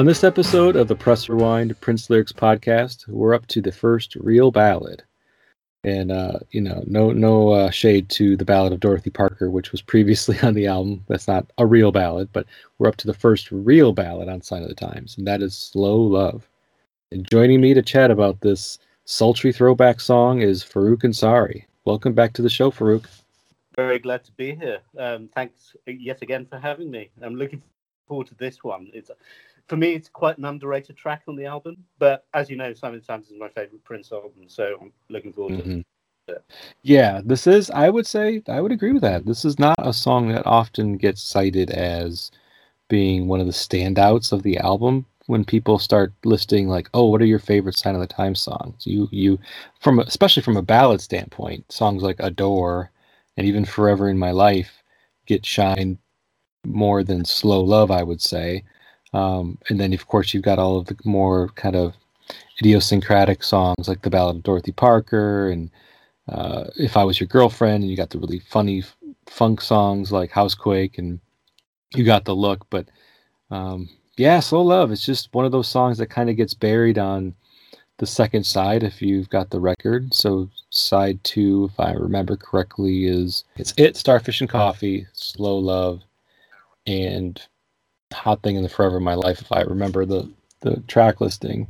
On this episode of the Press Rewind Prince Lyrics podcast, we're up to the first real ballad. And uh, you know, no no uh, shade to the ballad of Dorothy Parker, which was previously on the album. That's not a real ballad, but we're up to the first real ballad on Sign of the Times, and that is Slow Love. And joining me to chat about this sultry throwback song is Farouk Ansari. Welcome back to the show, Farouk. Very glad to be here. Um, thanks yet again for having me. I'm looking forward to this one. It's for me, it's quite an underrated track on the album. But as you know, Sign of the Times is my favorite Prince album, so I'm looking forward to Mhm. it. Yeah, this is, I would say, I would agree with that. This is not a song that often gets cited as being one of the standouts of the album when people start listing like, oh, what are your favorite Sign of the Times songs? You, you, from especially from a ballad standpoint, songs like Adore and even Forever in My Life get shine more than Slow Love, I would say. Um, and then, of course, you've got all of the more kind of idiosyncratic songs like the Ballad of Dorothy Parker and uh, If I Was Your Girlfriend, and you got the really funny f- funk songs like Housequake, and you got the look. But um, yeah, Slow Love, it's just one of those songs that kind of gets buried on the second side if you've got the record. So side two, if I remember correctly, is it's It, Starfish and Coffee, Slow Love, and Hot Thing in the Forever of My Life, if I remember the, the track listing,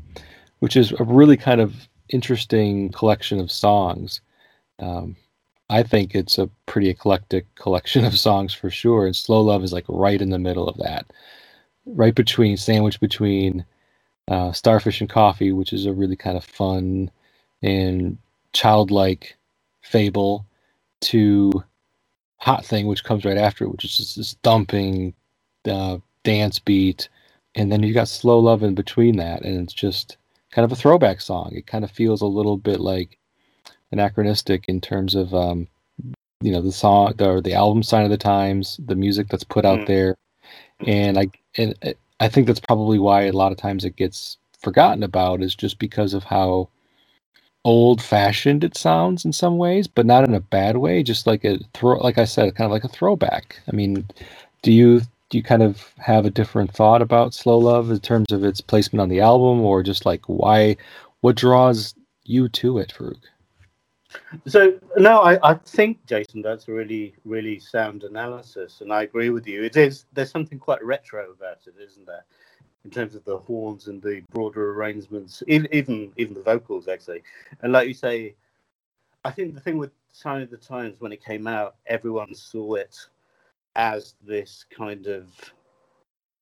which is a really kind of interesting collection of songs. Um, I think it's a pretty eclectic collection of songs for sure, and Slow Love is like right in the middle of that, right between sandwich between uh, Starfish and Coffee, which is a really kind of fun and childlike fable, to Hot Thing, which comes right after which is just this thumping uh, dance beat, and then you got Slow Love in between that, and it's just kind of a throwback song. It kind of feels a little bit like anachronistic in terms of um, you know the song the, the album sign of the times the music that's put out Mm. there and i and i think that's probably why a lot of times it gets forgotten about is just because of how old fashioned it sounds in some ways but not in a bad way just like a throw like i said kind of like a throwback i mean do you do you kind of have a different thought about slow love in terms of its placement on the album or just like why what draws you to it Farouk? So no, I, I think Jason, that's a really, really sound analysis, and I agree with you. It is there's something quite retro about it, isn't there? In terms of the horns and the broader arrangements, even even even the vocals actually. And like you say, I think the thing with Sign of the Times when it came out, everyone saw it as this kind of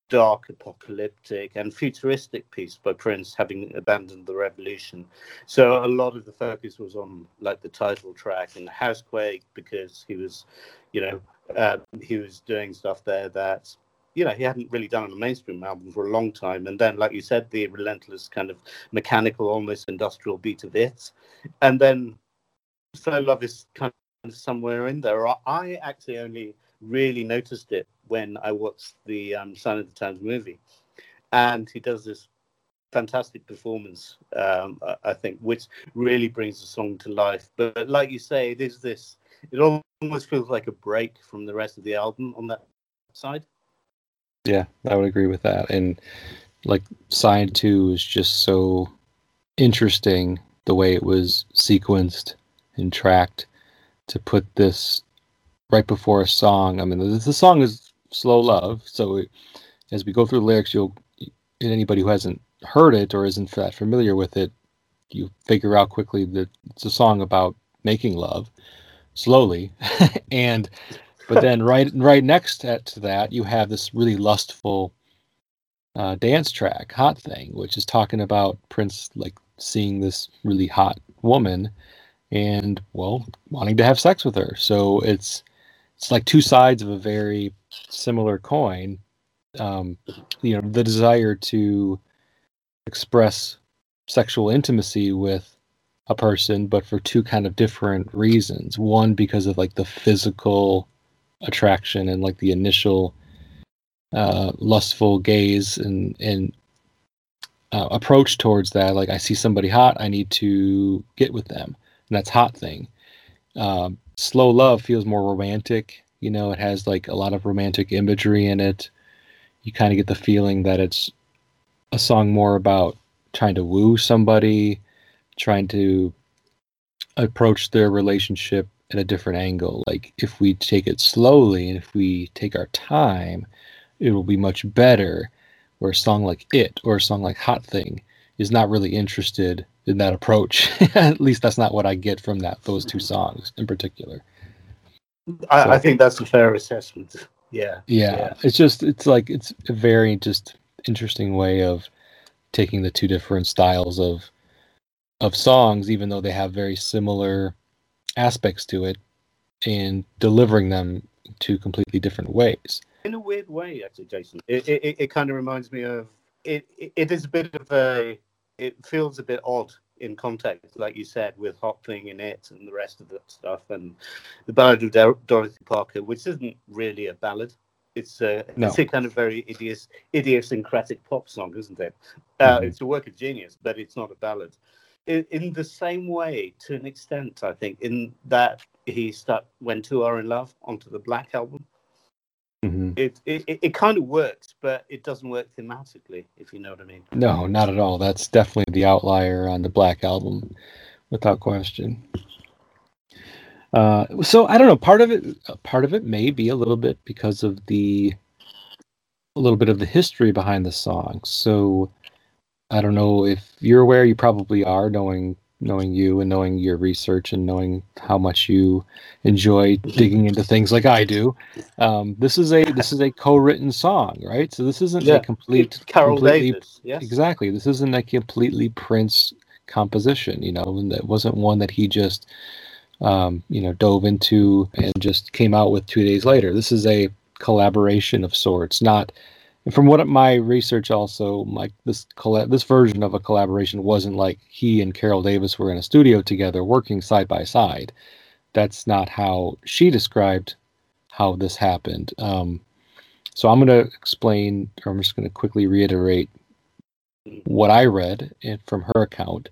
dark, apocalyptic, and futuristic piece by Prince, having abandoned the revolution. So a lot of the focus was on like the title track and the Housequake because he was, you know, uh, he was doing stuff there that, you know, he hadn't really done on a mainstream album for a long time. And then, like you said, the relentless kind of mechanical, almost industrial beat of it, and then Slow Love is kind of somewhere in there. I actually only really noticed it when I watched the um, Sign of the Times movie, and he does this fantastic performance, um, I- think, which really brings the song to life. But like you say, it is this. It almost feels like a break from the rest of the album on that side. Yeah, I would agree with that. And like Sign 2 is just so interesting the way it was sequenced and tracked to put this right before a song. I mean, the, the song is Slow Love. So it, as we go through the lyrics, you'll, and anybody who hasn't heard it or isn't that familiar with it, you figure out quickly that it's a song about making love slowly. and but then right right next to to that you have this really lustful uh, dance track hot thing which is talking about prince like seeing this really hot woman and well wanting to have sex with her so it's it's like two sides of a very similar coin um, you know the desire to express sexual intimacy with a person but for two kind of different reasons one because of like the physical attraction and like the initial uh lustful gaze and and uh, approach towards that. Like I see somebody hot, I need to get with them, and that's hot thing. Um, Slow Love feels more romantic. You know, it has like a lot of romantic imagery in it. You kind of get the feeling that it's a song more about trying to woo somebody, trying to approach their relationship at a different angle. Like if we take it slowly and if we take our time, it will be much better. Where a song like It or a song like Hot Thing is not really interested in that approach. at least that's not what I get from that those two songs in particular. I, So- I think that's a fair assessment. Yeah. Yeah, Yeah. it's just it's like it's a very just interesting way of taking the two different styles of of songs, even though they have very similar aspects to it, and delivering them two completely different ways. in a weird way, actually, Jason. It it, it, kind of reminds me of it, it. It is a bit of a. It feels a bit odd in context, like you said, with Hot Thing and It and the rest of the stuff, and the Ballad of Dor- Dorothy Parker, which isn't really a ballad. It's a No. it's a kind of very idios, idiosyncratic pop song, isn't it? Uh, Mhm. It's a work of genius, but it's not a ballad. In, in the same way, to an extent, I think, in that he stuck "When Two Are in Love" onto the Black album hmm it, it it- it kind of works, but it doesn't work thematically, if you know what I mean. No, not at all. That's definitely the outlier on the Black album, without question. Uh, so I don't know. Part of it, part of it may be a little bit because of the, a little bit of the history behind the song. So I don't know if you're aware. You probably are, knowing knowing you and knowing your research and knowing how much you enjoy digging into things like I do. Um, this is a this is a co-written song, right? So this isn't Yeah. a complete Carol completely Davis, yes. Exactly. This isn't a completely Prince composition, you know, and that wasn't one that he just, um, you know, dove into and just came out with two days later. This is a collaboration of sorts. Not, and from what my research also, like this this version of a collaboration wasn't like he and Carol Davis were in a studio together working side by side. That's not how she described how this happened. Um, so I'm going to explain, or I'm just going to quickly reiterate what I read in, from her account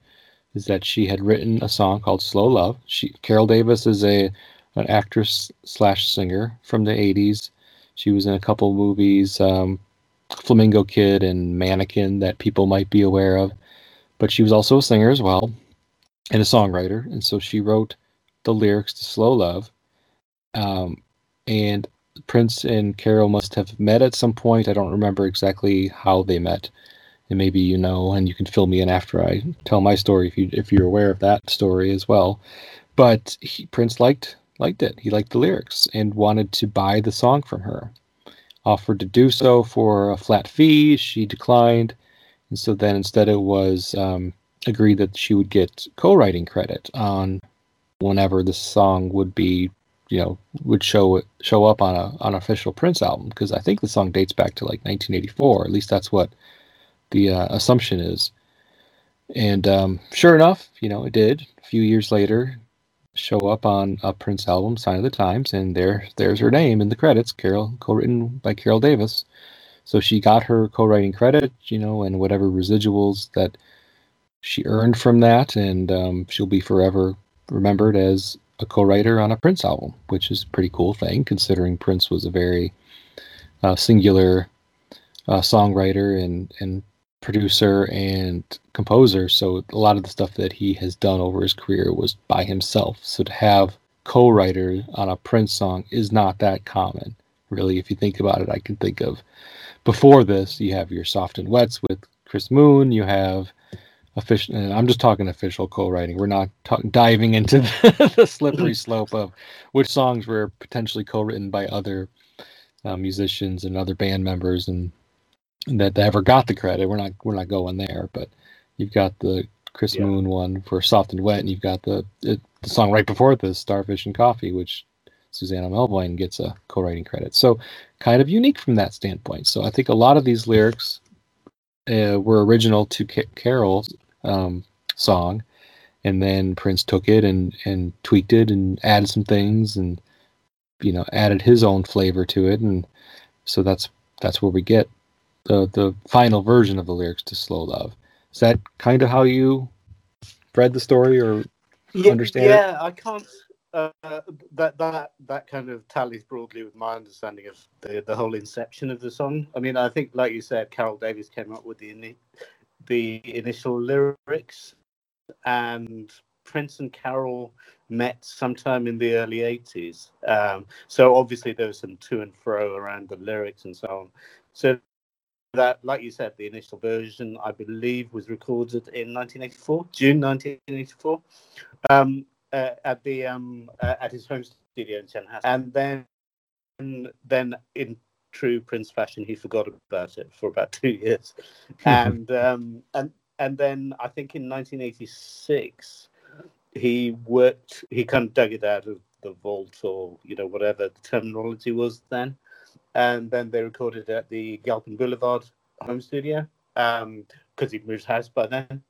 is that she had written a song called "Slow Love." She Carol Davis is a an actress slash singer from the '80s. She was in a couple movies, um, Flamingo Kid and Mannequin, that people might be aware of. But she was also a singer as well, and a songwriter. And so she wrote the lyrics to "Slow Love." Um, and Prince and Carol must have met at some point. I don't remember exactly how they met and maybe you know, and you can fill me in after I tell my story if you if you're aware of that story as well. But he, Prince liked liked it. He liked the lyrics and wanted to buy the song from her. Offered to do so for a flat fee. She declined, and so then instead it was um, agreed that she would get co-writing credit on whenever the song would be, you know, would show show up on a on an official Prince album because I think the song dates back to like 1984. At least that's what the uh, assumption is. And um, sure enough, you know, it did. A few years later, show up on a Prince album, Sign of the Times, and there, there's her name in the credits, Carol, co-written by Carol Davis. So she got her co-writing credit, you know, and whatever residuals that she earned from that, and um, she'll be forever remembered as a co-writer on a Prince album, which is a pretty cool thing considering Prince was a very uh, singular uh, songwriter and and producer and composer. So a lot of the stuff that he has done over his career was by himself. So to have co-writer on a Prince song is not that common, really. If you think about it, I can think of before this, you have your Soft and Wets with Chris Moon. You have official. And I'm just talking official co-writing. We're not ta- diving into the, the slippery slope of which songs were potentially co-written by other uh, musicians and other band members and that they ever got the credit. We're not we're not going there, but you've got the Chris Yeah. Moon one for Soft and Wet, and you've got the it, the song right before this, Starfish and Coffee, which Susanna Melvoin gets a co-writing credit. So kind of unique from that standpoint. So I think a lot of these lyrics uh, were original to Ca- Carol's um, song, and then Prince took it and and tweaked it and added some things and you know added his own flavor to it, and so that's that's where we get the the final version of the lyrics to Slow Love. Is that kind of how you read the story, or yeah, understand it? Yeah, I can't. Uh, that that that kind of tallies broadly with my understanding of the the whole inception of the song. I mean, I think, like you said, Carol Davis came up with the ini- the initial lyrics, and Prince and Carol met sometime in the early '80s. Um, so obviously there was some to and fro around the lyrics and so on. So that, like you said, the initial version I believe was recorded in 1984, June 1984, um, uh, at the um, uh, at his home studio in Chanhassen, and then then in true Prince fashion, he forgot about it for about two years, and um, and and then I think in 1986 he worked. He kind of dug it out of the vault or you know whatever the terminology was then, and then they recorded at the Galpin Boulevard home studio um, because he'd moved house by then.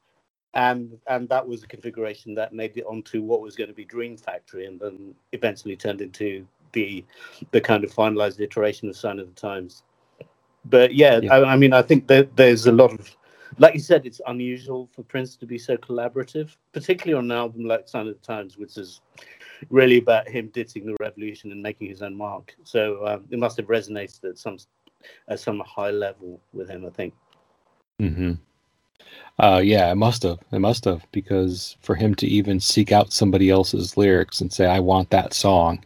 And and that was a configuration that made it onto what was going to be Dream Factory, and then eventually turned into the the kind of finalized iteration of Sign of the Times. But yeah, Yeah. I, I mean, I think that there's a lot of, like you said, it's unusual for Prince to be so collaborative, particularly on an album like Sign of the Times, which is really about him ditching the revolution and making his own mark. So um, it must have resonated at some at some high level with him, I think. hmm Uh, yeah, it must have. It must have because for him to even seek out somebody else's lyrics and say, "I want that song,"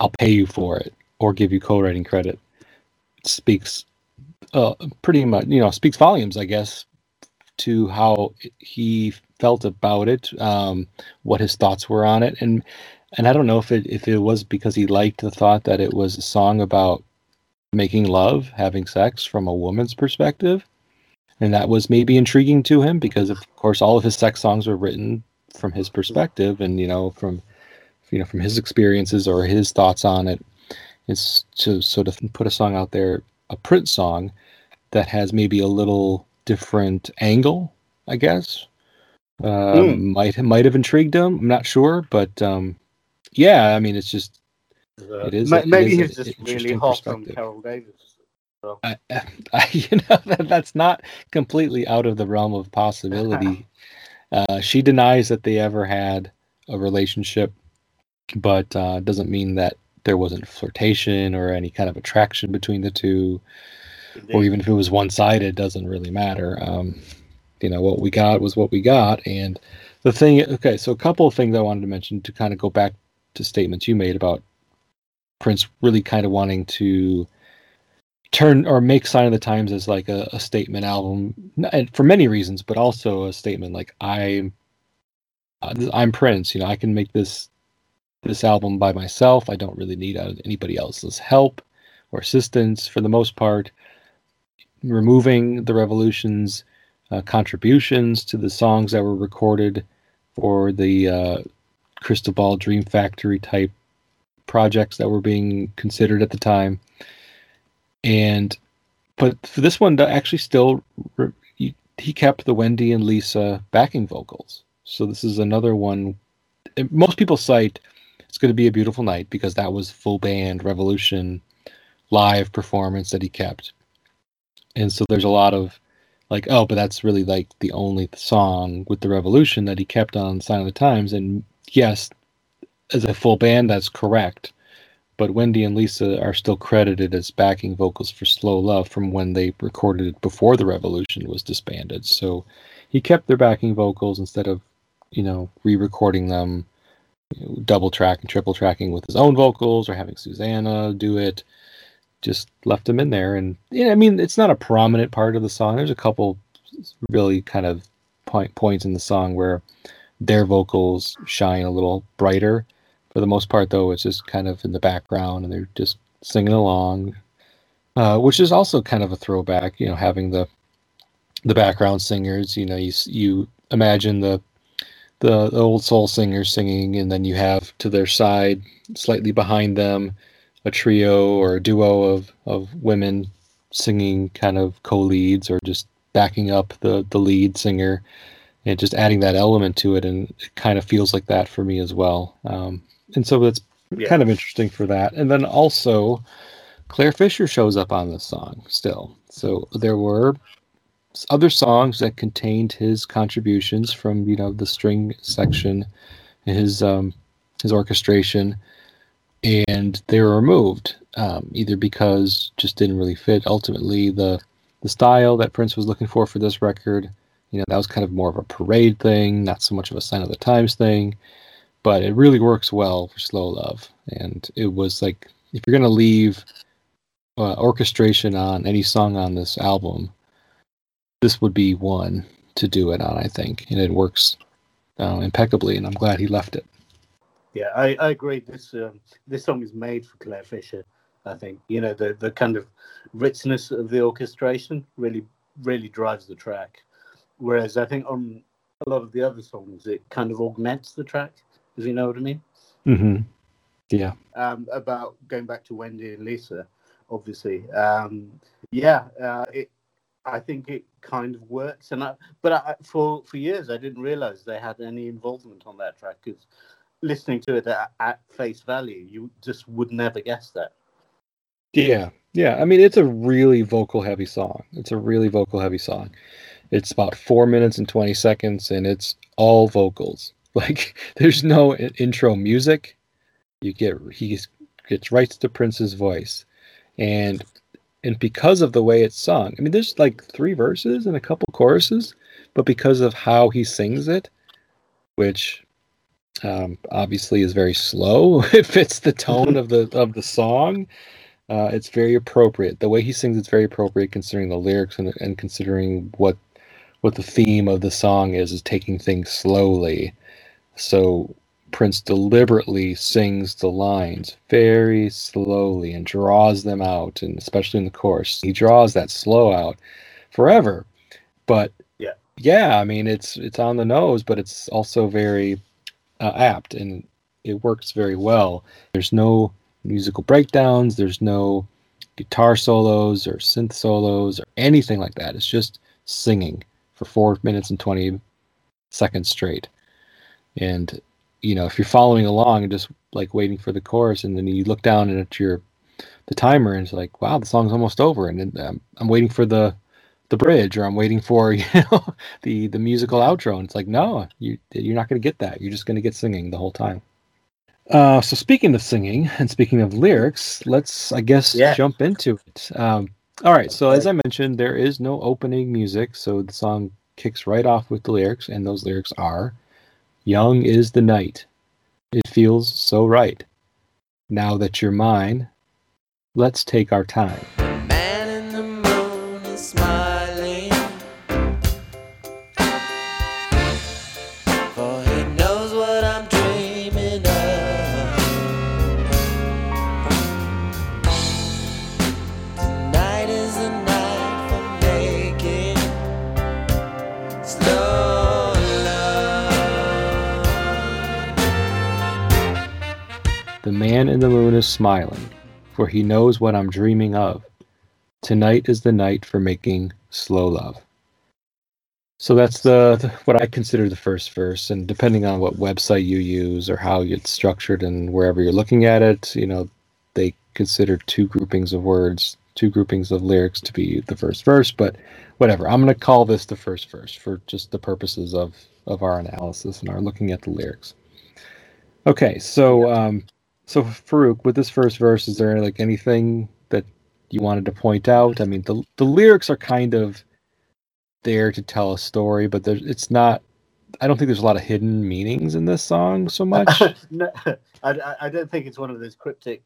I'll pay you for it or give you co-writing credit, speaks uh, pretty much, you know, speaks volumes, I guess, to how he felt about it, um, what his thoughts were on it, and and I don't know if it if it was because he liked the thought that it was a song about making love, having sex from a woman's perspective and that was maybe intriguing to him because of course all of his sex songs were written from his perspective and you know from you know from his experiences or his thoughts on it. It's to sort of put a song out there a Prince song that has maybe a little different angle i guess um, Hmm. might might have intrigued him i'm not sure but um yeah i mean it's just It is it maybe is he's just really hot on. Carol Davis. I, I, you know that, that's not completely out of the realm of possibility. uh, she denies that they ever had a relationship, but uh, doesn't mean that there wasn't flirtation or any kind of attraction between the two, or even if it was one-sided, doesn't really matter. Um, you know what we got was what we got, and the thing. Okay, so a couple of things I wanted to mention to kind of go back to statements you made about Prince really kind of wanting to turn or make sign of the times as like a, a statement album and for many reasons but also a statement like i'm uh, i'm prince you know i can make this this album by myself i don't really need uh, anybody else's help or assistance for the most part removing the revolution's uh, contributions to the songs that were recorded for the uh, crystal ball dream factory type projects that were being considered at the time. And but for this one actually still he, he kept the wendy and lisa backing vocals. So this is another one. Most people cite it's going to be a beautiful night because that was full band revolution live performance that he kept. And so there's a lot of like oh but that's really like the only song with the revolution that he kept on sign of the times and yes as a full band that's correct but Wendy and Lisa are still credited as backing vocals for Slow Love from when they recorded it before the Revolution was disbanded. So he kept their backing vocals instead of, you know, re-recording them, you know, double track and triple tracking with his own vocals or having Susanna do it. Just left them in there, and I mean, it's not a prominent part of the song. There's a couple really kind of point points in the song where their vocals shine a little brighter for the most part, though, it's just kind of in the background and they're just singing along, uh, which is also kind of a throwback. You know, having the the background singers. You know, you you imagine the, the old soul singers singing, and then you have to their side, slightly behind them, a trio or a duo of of women singing, kind of co-leads or just backing up the the lead singer. And just adding that element to it, and it kind of feels like that for me as well. Um, and so that's Yeah. kind of interesting for that. And then also, Clare Fischer shows up on this song still. So there were other songs that contained his contributions from you know the string section, his um, his orchestration, and they were removed um, either because just didn't really fit ultimately the the style that Prince was looking for for this record. You know that was kind of more of a parade thing, not so much of a sign of the times thing, but it really works well for Slow Love, and it was like if you're gonna leave uh, orchestration on any song on this album, this would be one to do it on, I think, and it works uh, impeccably. And I'm glad he left it. Yeah, I, I agree. This um, this song is made for Clare Fischer. I think you know the the kind of richness of the orchestration really really drives the track, whereas I think on a lot of the other songs it kind of augments the track. If you know what I mean. Mm-hmm. Yeah. Um, about going back to Wendy and Lisa, obviously. Um, yeah, uh, it. I think it kind of works, and I, but I, for for years I didn't realize they had any involvement on that track because listening to it at, at face value, you just would never guess that. Yeah. Yeah. I mean, it's a really vocal heavy song. It's a really vocal heavy song. It's about four minutes and 20 seconds, and it's all vocals. Like, there's no intro music. You get, he gets right to Prince's voice. And, and because of the way it's sung, I mean, there's like three verses and a couple choruses, but because of how he sings it, which um, obviously is very slow, it fits the tone of the of the song. Uh, it's very appropriate. The way he sings, it's very appropriate considering the lyrics and, and considering what what the theme of the song is, is taking things slowly. So Prince deliberately sings the lines very slowly and draws them out, and especially in the chorus, he draws that slow out forever. But Yeah. yeah, I mean it's it's on the nose, but it's also very uh, apt and it works very well. There's no musical breakdowns, there's no guitar solos or synth solos or anything like that. It's just singing for four minutes and 20 seconds straight. And, you know, if you're following along and just like waiting for the chorus, and then you look down at your the timer and it's like, wow, the song's almost over, and then um, I'm waiting for the the bridge or I'm waiting for you know the the musical outro, and it's like, no, you you're not going to get that. You're just going to get singing the whole time. Uh, so speaking of singing and speaking of lyrics, let's I guess Yeah. jump into it. Um, all right, so as I mentioned, there is no opening music, so the song kicks right off with the lyrics, and those lyrics are, "Young is the night, it feels so right. Now that you're mine, let's take our time." Man in the moon is smiling, for he knows what I'm dreaming of. Tonight is the night for making slow love. So that's the, the- what I consider the first verse, and depending on what website you use or how it's structured and wherever you're looking at it, you know, they consider two groupings of words, two groupings of lyrics to be the first verse. But whatever, I'm going to call this the first verse for just the purposes of of our analysis and our looking at the lyrics. Okay, so um, so Farouk, with this first verse, is there like anything that you wanted to point out? I mean, the the lyrics are kind of there to tell a story, but there's it's not. I don't think there's a lot of hidden meanings in this song so much. no, I, I- don't think it's one of those cryptic,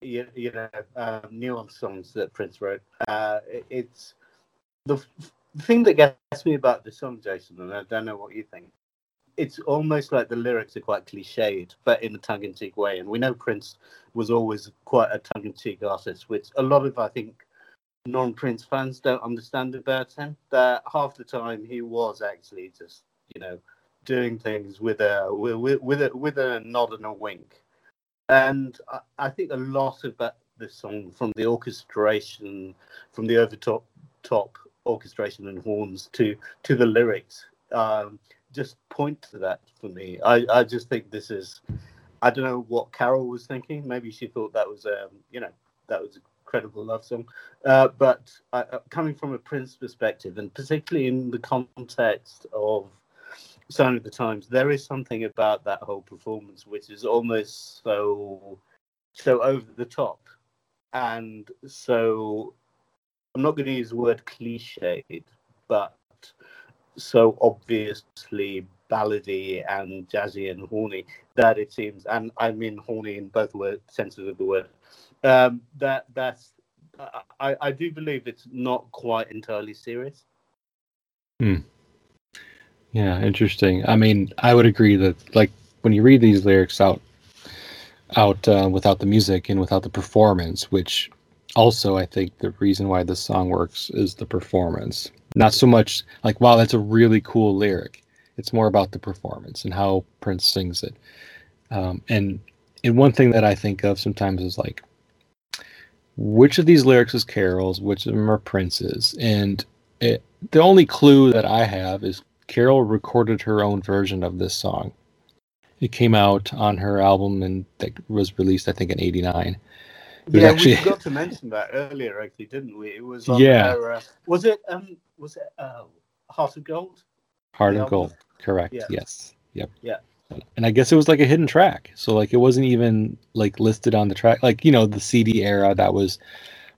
you, you know, um, nuanced songs that Prince wrote. Uh, it- it's the, the thing that gets me about the song, Jason, and I don't know what you think. It's almost like the lyrics are quite cliched, but in a tongue-in-cheek way. And we know Prince was always quite a tongue-in-cheek artist, which a lot of I think non-Prince fans don't understand about him. That half the time he was actually just, you know, doing things with a with, with a with a nod and a wink. And I, I think a lot of that the song, from the orchestration, from the over top top orchestration and horns to to the lyrics, um, just point to that for me. I, I just think this is I don't know what Carol was thinking. Maybe she thought that was um, you know that was a credible love song. Uh, but uh, uh, coming from a Prince perspective, and particularly in the context of Sign of the Times, there is something about that whole performance which is almost so so over the top, and so I'm not going to use the word cliched, but so obviously ballady and jazzy and horny that it seems, and I mean horny in both word, senses of the word. Um, that that's I, I do believe it's not quite entirely serious. Hmm. Yeah, interesting. I mean, I would agree that like when you read these lyrics out out uh, without the music and without the performance, which also I think the reason why this song works is the performance. Not so much like wow, that's a really cool lyric. It's more about the performance and how Prince sings it. Um, and and one thing that I think of sometimes is like which of these lyrics is Carol's, which of them are Prince's, and it, the only clue that I have is Carol recorded her own version of this song. It came out on her album and that was released, I think, in '89. Yeah, actually... we forgot to mention that earlier, actually, didn't we? It was yeah. Uh, was it um was it uh, Heart of Gold? Heart of Gold, correct? Yeah. Yes. Yep. Yeah. And I guess it was like a hidden track, so like it wasn't even like listed on the track. Like you know, the CD era that was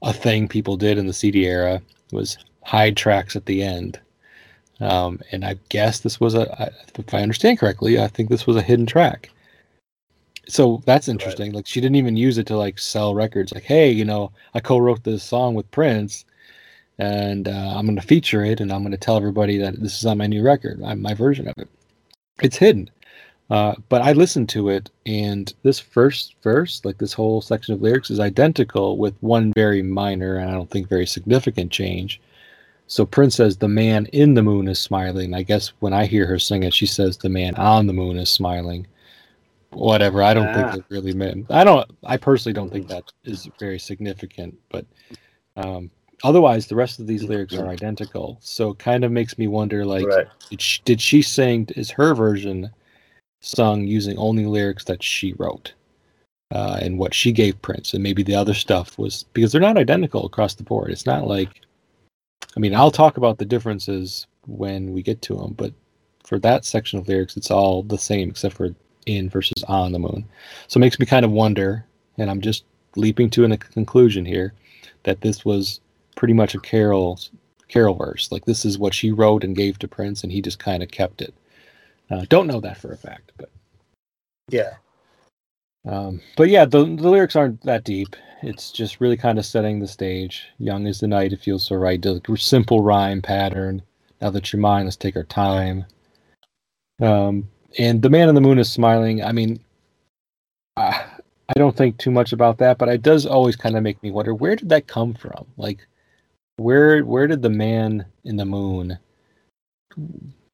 a thing people did in the CD era was hide tracks at the end. Um, and I guess this was a, if I understand correctly, I think this was a hidden track. So that's interesting. Right. Like she didn't even use it to like sell records. Like, hey, you know, I co-wrote this song with Prince, and uh, I'm going to feature it, and I'm going to tell everybody that this is on my new record, I, my version of it. It's hidden. Uh, but I listened to it, and this first verse, like this whole section of lyrics, is identical with one very minor and I don't think very significant change. So Prince says, The man in the moon is smiling. I guess when I hear her sing it, she says, The man on the moon is smiling. Whatever. I don't think it really meant. I don't, I personally don't think that is very significant, but um, otherwise, the rest of these lyrics are identical. So it kind of makes me wonder like, right. did, she, did she sing, is her version sung using only lyrics that she wrote? Uh, and what she gave Prince, and maybe the other stuff was because they're not identical across the board. It's not like I mean, I'll talk about the differences when we get to them, but for that section of lyrics, it's all the same except for in versus on the moon. So it makes me kind of wonder, and I'm just leaping to a conclusion here, that this was pretty much a Carol Carol verse. Like this is what she wrote and gave to Prince, and he just kind of kept it. Uh, don't know that for a fact, but yeah. Um, but yeah, the, the lyrics aren't that deep. It's just really kind of setting the stage. Young is the night, it feels so right. The simple rhyme pattern. Now that you're mine, let's take our time. Um, and the man in the moon is smiling. I mean, I, I don't think too much about that, but it does always kind of make me wonder where did that come from? Like, where where did the man in the moon,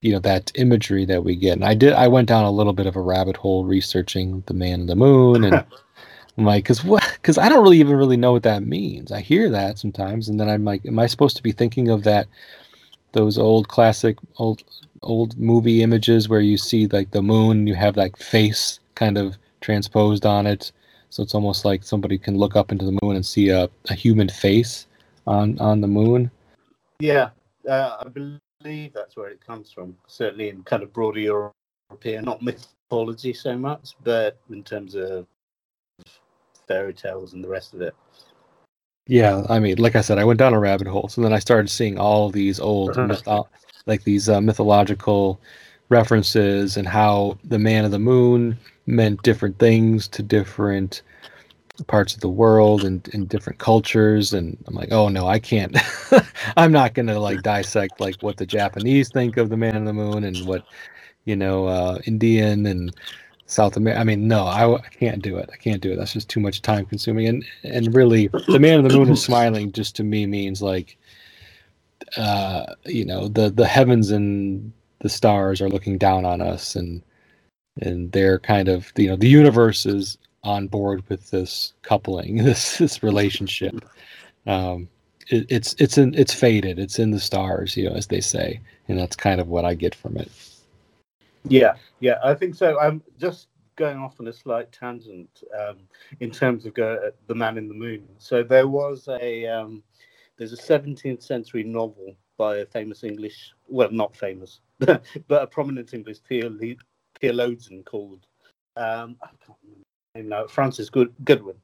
you know, that imagery that we get? And I did. I went down a little bit of a rabbit hole researching the man in the moon and. I'm like, cause what? Cause I don't really even really know what that means. I hear that sometimes, and then I'm like, am I supposed to be thinking of that? Those old classic old old movie images where you see like the moon, you have like face kind of transposed on it, so it's almost like somebody can look up into the moon and see a, a human face on on the moon. Yeah, uh, I believe that's where it comes from. Certainly in kind of broader European, not mythology so much, but in terms of fairy tales and the rest of it. Yeah, I mean, like I said, I went down a rabbit hole, so then I started seeing all these old, uh-huh. Like these uh, mythological references and how the man of the moon meant different things to different parts of the world and in different cultures and i'm like oh no i can't i'm not gonna like dissect like what the japanese think of the man of the moon and what you know uh indian and South America. I mean, no, I, I, can't do it. I can't do it. That's just too much time consuming. And and really, the man in the moon is smiling. Just to me means like, uh, you know, the the heavens and the stars are looking down on us, and and they're kind of you know the universe is on board with this coupling, this this relationship. Um, it, it's it's in it's faded. It's in the stars, you know, as they say, and that's kind of what I get from it. Yeah, yeah, I think so. I'm just going off on a slight tangent um, in terms of go, the Man in the Moon. So there was a um, there's a 17th century novel by a famous English, well, not famous, but a prominent English theolo- theologian called um, I can't remember his name now, Francis Good- Goodwin,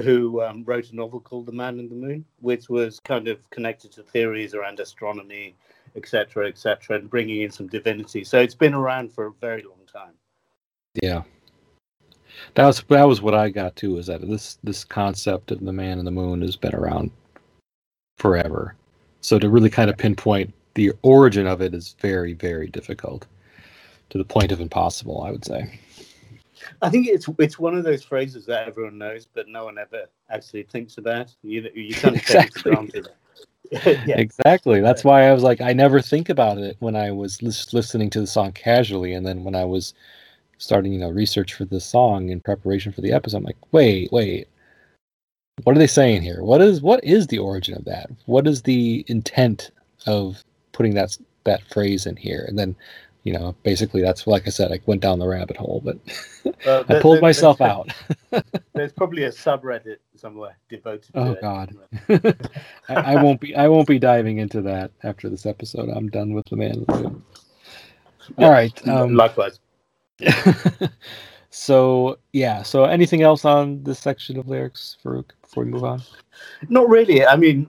who um, wrote a novel called The Man in the Moon, which was kind of connected to theories around astronomy, etc., etc., and bringing in some divinity. So it's been around for a very long time. Yeah. That was that was what I got too. Is that this this concept of the man in the moon has been around forever. So to really kind of pinpoint the origin of it is very very difficult, to the point of impossible. I would say. I think it's it's one of those phrases that everyone knows, but no one ever actually thinks about. You you kind of take it for Exactly. granted. yeah, Exactly. That's why I was like, I never think about it when I was lis- listening to the song casually, and then when I was starting, you know, research for the song in preparation for the episode, I'm like, wait, wait, what are they saying here? What is what is the origin of that? What is the intent of putting that that phrase in here? And then, you know, basically that's like I said, I went down the rabbit hole, but Well, I pulled myself there's- out. There's probably a subreddit somewhere devoted to Oh. God. I, I won't be I won't be diving into that after this episode. I'm done with the man. moon. Yeah, All right. Um, Likewise. So yeah. So anything else on this section of lyrics, Farouk, before we move on? Not really. I mean,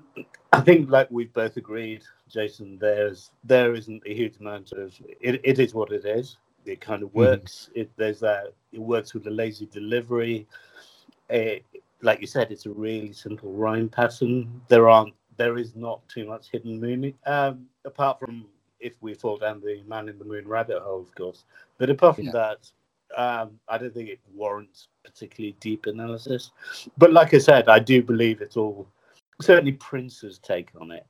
I think like we've both agreed, Jason. There's there isn't a huge amount of it. It is what it is. It kind of works. It there's that. It works with a lazy delivery. It, like you said, it's a really simple rhyme pattern. There aren't. There is not too much hidden meaning, um, apart from if we fall down the man in the moon rabbit hole, of course. But apart from Yeah. that, um, I don't think it warrants particularly deep analysis. But like I said, I do believe it's all certainly Prince's take on it.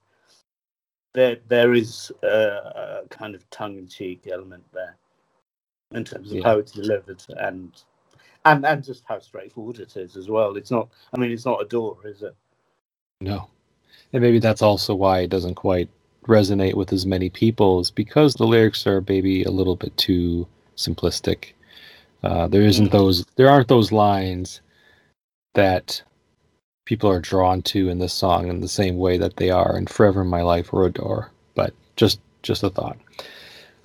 There, there is a, a kind of tongue-in-cheek element there in terms of Yeah. how it's delivered and and and just how straightforward it is as well. It's not. I mean, it's not Adore, is it? No. And maybe that's also why it doesn't quite resonate with as many people, is because the lyrics are maybe a little bit too simplistic. Uh, there isn't those there aren't those lines that people are drawn to in this song in the same way that they are in Forever in My Life or Adore. But just just a thought.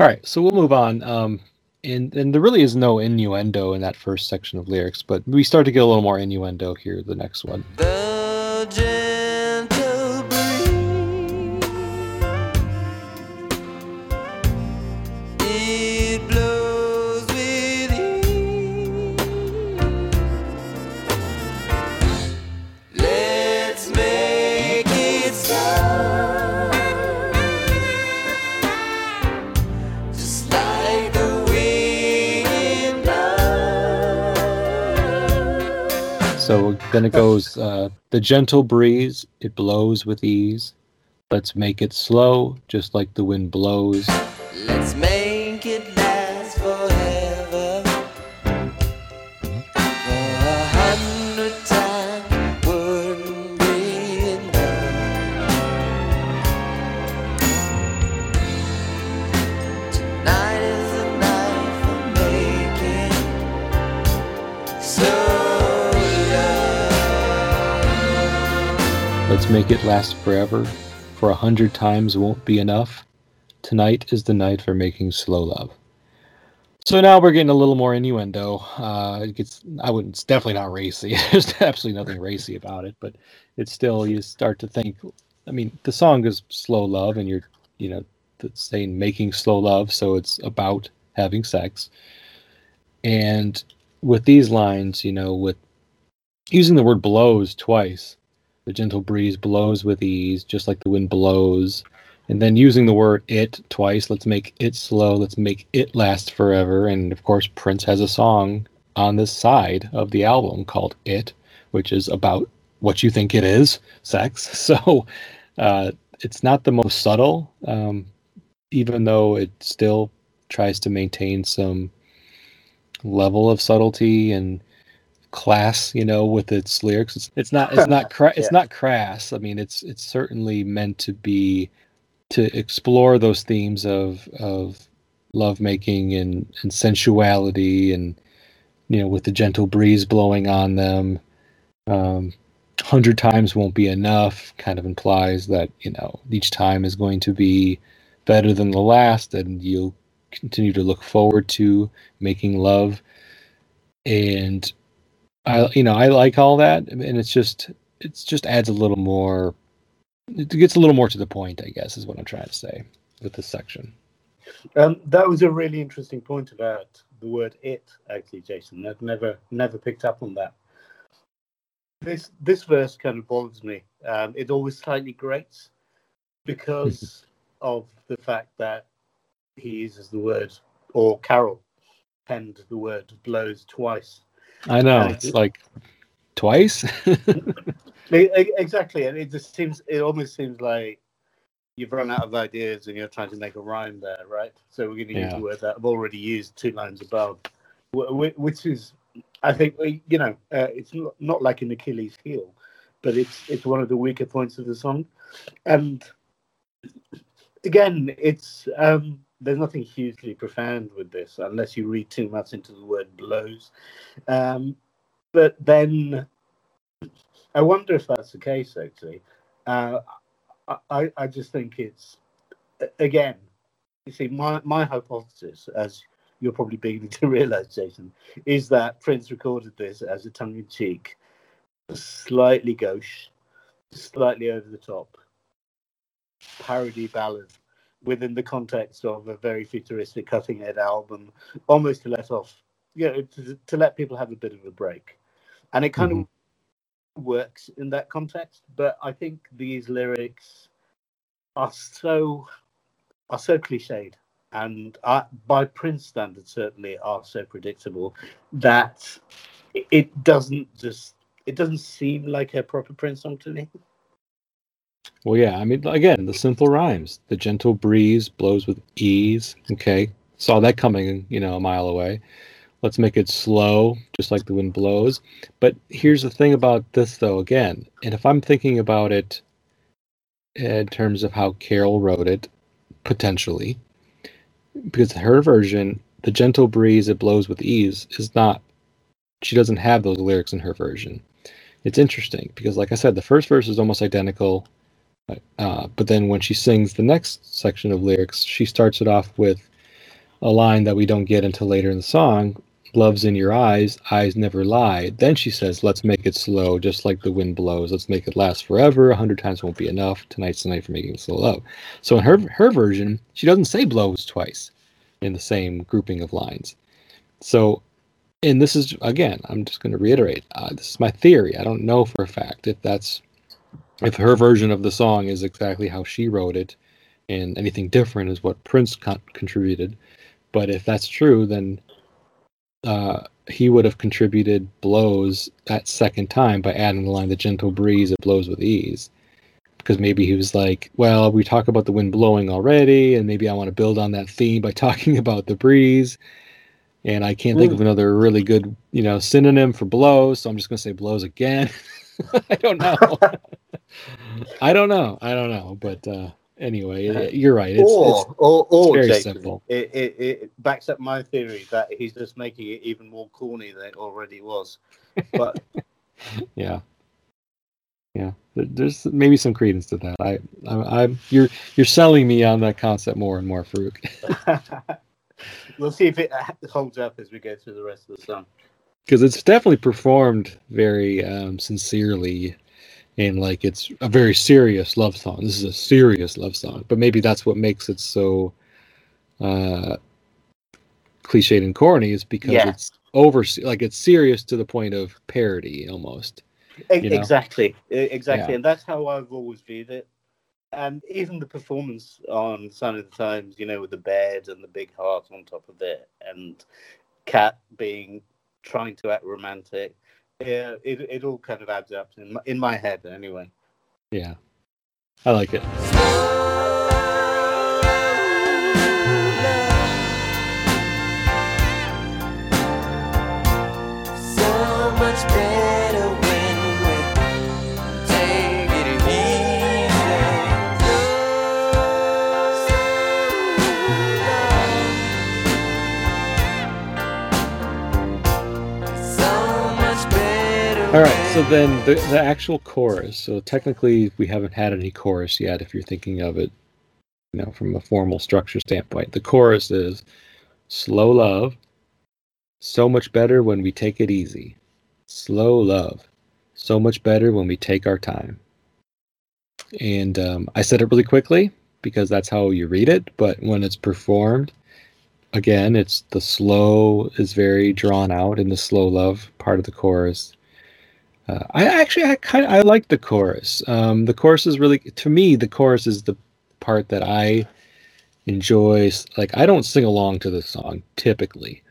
All right, so we'll move on. Um, and and there really is no innuendo in that first section of lyrics, but we start to get a little more innuendo here. The next one. The goes, uh, the gentle breeze, it blows with ease. Let's make it slow, just like the wind blows. Let's make Make it last forever, for a hundred times won't be enough. Tonight is the night for making slow love. So now we're getting a little more innuendo. Uh, it gets, I wouldn't, it's definitely not racy. There's absolutely nothing racy about it, but it's still, you start to think, I mean, the song is slow love, and you're, you know, saying making slow love, so it's about having sex. And with these lines, you know, with using the word blows twice, the gentle breeze blows with ease, just like the wind blows. And then using the word it twice, let's make it slow, let's make it last forever. And of course, Prince has a song on this side of the album called It, which is about what you think it is sex. So uh, it's not the most subtle, um, even though it still tries to maintain some level of subtlety and class you know with its lyrics it's, it's not it's not cra- it's not crass i mean it's it's certainly meant to be to explore those themes of of lovemaking and and sensuality and you know, with the gentle breeze blowing on them. Um, hundred times won't be enough. Kind of implies that you know each time is going to be better than the last, and you'll continue to look forward to making love. And I, you know, I like all that, and it's just it's just adds a little more. It gets a little more to the point, I guess, is what I'm trying to say with this section. Um, that was a really interesting point about the word "it." Actually, Jason, I've never never picked up on that. This this verse kind of bothers me. Um, it always slightly grates because of the fact that he uses the word, or Carol penned the word "blows" twice. I know Uh, it's like twice. Exactly, and it just seems it almost seems like you've run out of ideas and you're trying to make a rhyme there, right? So we're going to use Yeah. the word that I've already used two lines above, wh- wh- which is, I think, we- you know, uh, it's not, not like an Achilles heel, but it's it's one of the weaker points of the song, and again, it's um, there's nothing hugely profound with this unless you read too much into the word blows, um, but then I wonder if that's the case. Actually, uh, I- I just think it's again. You see, my my hypothesis, as you're probably beginning to realise, Jason, is that Prince recorded this as a tongue-in-cheek, slightly gauche, slightly over the top parody ballad within the context of a very futuristic cutting edge album, almost to let off, you know, to, to let people have a bit of a break. And it kind of mm-hmm. works in that context, but I think these lyrics are so are so cliched and are, by Prince standards certainly are so predictable that it- it doesn't just it doesn't seem like a proper Prince song to me. Well, yeah. I mean, again, the simple rhymes. The gentle breeze blows with ease. Okay, saw that coming, you know, a mile away. Let's make it slow, just like the wind blows. But here's the thing about this, though. Again, and if I'm thinking about it in terms of how Carol wrote it, potentially, because her version, the gentle breeze it blows with ease, is not. She doesn't have those lyrics in her version. It's interesting because, like I said, the first verse is almost identical uh, but then when she sings the next section of lyrics, she starts it off with a line that we don't get until later in the song Love's in your eyes, eyes never lie. Then she says, Let's make it slow, just like the wind blows. Let's make it last forever. A hundred times won't be enough. Tonight's the night for making slow love. So in her her version, she doesn't say blows twice in the same grouping of lines. So, and this is, again, I'm just going to reiterate uh, this is my theory. I don't know for a fact if that's if her version of the song is exactly how she wrote it and anything different is what prince con- contributed. But if that's true then uh, he would have contributed blows that second time by adding the line the gentle breeze it blows with ease. Because maybe he was like well we talk about the wind blowing already and maybe i want to build on that theme by talking about the breeze and i can't think of another really good you know synonym for blows so i'm just going to say blows again i don't know I don't know. I don't know. But uh, anyway, you're right. It's, or, it's or, or, very Jason, simple. It, it, it backs up my theory that he's just making it even more corny than it already was. But yeah, yeah. There's maybe some credence to that. I, I, I'm you're you're selling me on that concept more and more, Farouk. we'll see if it holds up as we go through the rest of the song. Because it's definitely performed very um, sincerely, and like it's a very serious love song. This is a serious love song, but maybe that's what makes it so uh, cliched and corny is because Yeah. it's over like it's serious to the point of parody almost. You know? Exactly, exactly, Yeah. and that's how I've always viewed it. And even the performance on Sign of the Times, you know, with the bed and the big heart on top of it, and Cat being trying to act romantic, yeah, it it all kind of adds up in my, in my head anyway. Yeah, I like it. All right, so then the, the actual chorus. So technically, we haven't had any chorus yet. If you're thinking of it, you know, from a formal structure standpoint, the chorus is slow love. So much better when we take it easy. Slow love. So much better when we take our time. And um, I said it really quickly because that's how you read it. But when it's performed, again, it's the slow is very drawn out in the slow love part of the chorus uh, I actually I kind I like the chorus. Um, the chorus is really to me the chorus is the part that I enjoy. Like I don't sing along to the song typically,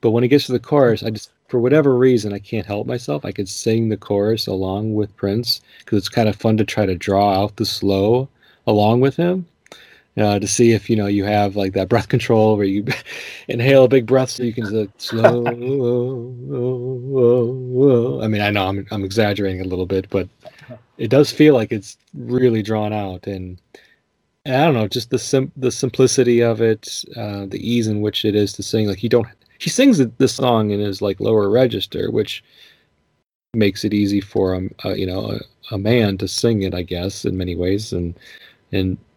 but when it gets to the chorus, I just for whatever reason I can't help myself. I could sing the chorus along with Prince because it's kind of fun to try to draw out the slow along with him uh, to see if you know you have like that breath control where you inhale a big breath so you can like, slow. I mean, I know I'm I'm exaggerating a little bit, but it does feel like it's really drawn out, and, and I don't know, just the sim- the simplicity of it, uh, the ease in which it is to sing. Like you don't, he sings the song in his like lower register, which makes it easy for a, a you know a, a man to sing it, I guess, in many ways, and and uh,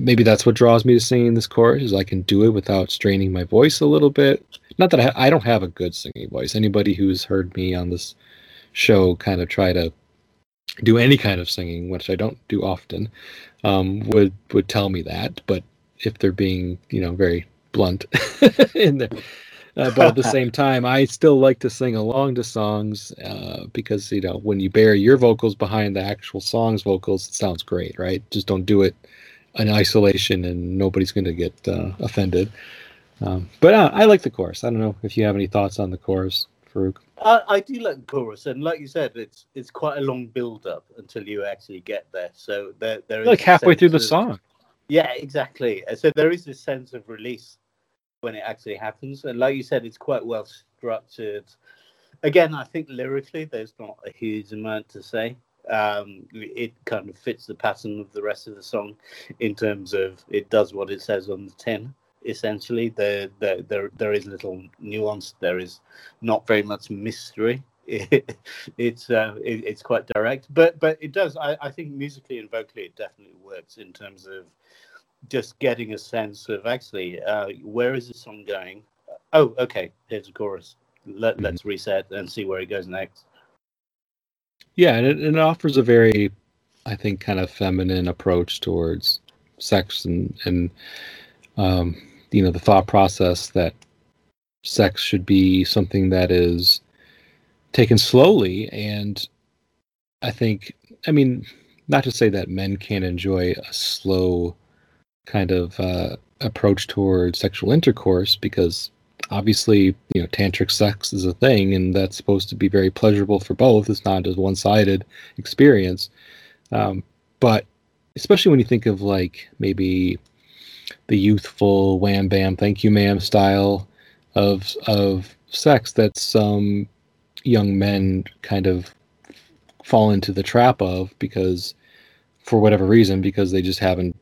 maybe that's what draws me to singing this chorus is I can do it without straining my voice a little bit. Not that I, I don't have a good singing voice. Anybody who's heard me on this show kind of try to do any kind of singing, which I don't do often, um, would would tell me that. But if they're being, you know, very blunt in there. Uh, but at the same time, I still like to sing along to songs uh, because you know when you bury your vocals behind the actual song's vocals, it sounds great, right? Just don't do it in isolation, and nobody's going to get uh, offended. Um, but uh, I like the chorus. I don't know if you have any thoughts on the chorus, Farouk. I, I do like the chorus, and like you said, it's it's quite a long build up until you actually get there. So there there is like halfway through the of, song. Yeah, exactly. So there is this sense of release when it actually happens, and like you said, it's quite well structured. Again, I think lyrically, there's not a huge amount to say um, it kind of fits the pattern of the rest of the song in terms of it does what it says on the tin. Essentially, there there there, there is little nuance. There is not very much mystery. It, it's uh, it, it's quite direct, but but it does. I, I think musically and vocally, it definitely works in terms of just getting a sense of actually uh, where is the song going. Oh, okay. Here's a chorus. Let, mm-hmm. Let's reset and see where it goes next. Yeah, and it, it offers a very, I think, kind of feminine approach towards sex and and um, you know the thought process that sex should be something that is taken slowly and i think i mean not to say that men can't enjoy a slow kind of uh, approach towards sexual intercourse because obviously, you know, tantric sex is a thing, and that's supposed to be very pleasurable for both. It's not just one-sided experience. Um, but especially when you think of like maybe the youthful wham bam thank you ma'am style of of sex that some young men kind of fall into the trap of because for whatever reason because they just haven't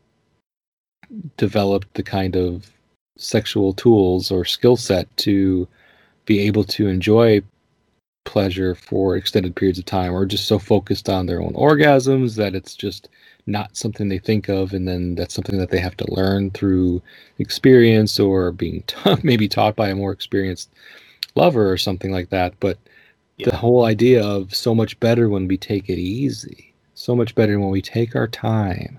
developed the kind of sexual tools or skill set to be able to enjoy pleasure for extended periods of time or just so focused on their own orgasms that it's just not something they think of and then that's something that they have to learn through experience or being t- maybe taught by a more experienced lover or something like that but yeah. the whole idea of so much better when we take it easy so much better when we take our time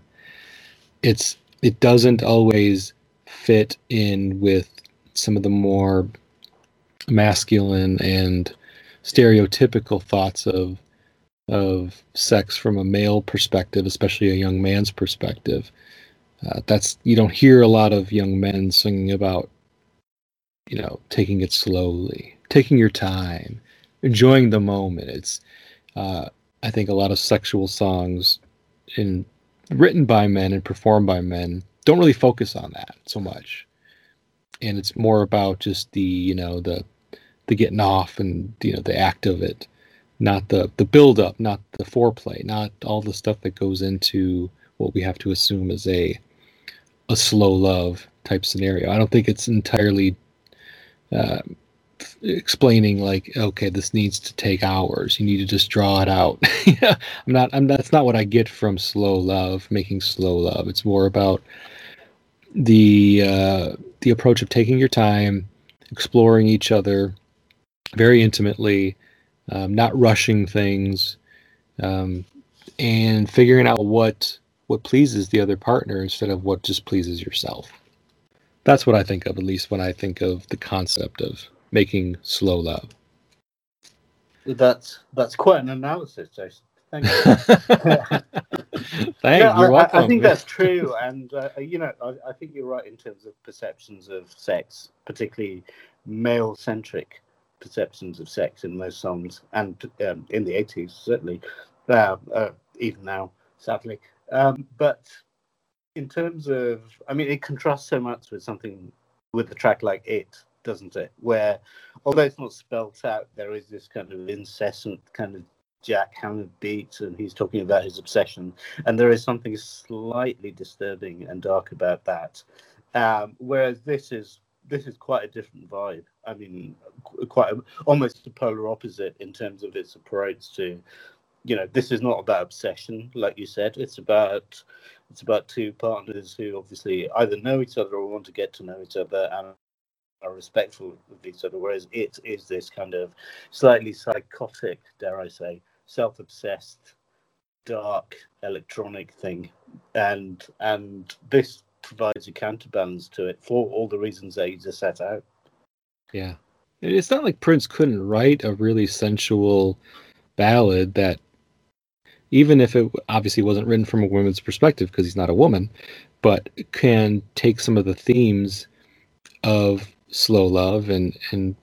it's it doesn't always fit in with some of the more masculine and stereotypical thoughts of of sex from a male perspective, especially a young man's perspective. Uh, that's you don't hear a lot of young men singing about, you know, taking it slowly, taking your time, enjoying the moment. It's, uh, I think, a lot of sexual songs, in written by men and performed by men, don't really focus on that so much. And it's more about just the you know the the getting off and you know the act of it not the the build up not the foreplay not all the stuff that goes into what we have to assume is a a slow love type scenario. I don't think it's entirely uh, explaining like okay this needs to take hours. You need to just draw it out. I'm not i'm that's not what i get from slow love making slow love. It's more about the uh the approach of taking your time exploring each other very intimately um, not rushing things um, and figuring out what what pleases the other partner instead of what just pleases yourself that's what i think of at least when i think of the concept of making slow love. That's that's quite an analysis, Jason. Thank you. Thank Yeah, you. I, welcome. I, I think that's true, and uh, you know, I, I think you're right in terms of perceptions of sex, particularly male-centric perceptions of sex in most songs, and um, in the '80s certainly, uh, uh, even now, sadly. Um, but in terms of, I mean, it contrasts so much with something with a track like "It," doesn't it? Where, although it's not spelt out, there is this kind of incessant kind of jackhammer beats and he's talking about his obsession, and there is something slightly disturbing and dark about that. Um, whereas this is this is quite a different vibe. I mean, quite a, almost the polar opposite in terms of its approach to, you know, this is not about obsession, like you said. It's about it's about two partners who obviously either know each other or want to get to know each other and are respectful of each other. Whereas it is this kind of slightly psychotic, dare I say, self-obsessed, dark electronic thing, and and this provides a counterbalance to it for all the reasons that you just set out. Yeah. It's not like Prince couldn't write a really sensual ballad that, even if it obviously wasn't written from a woman's perspective because he's not a woman, but can take some of the themes of slow love and and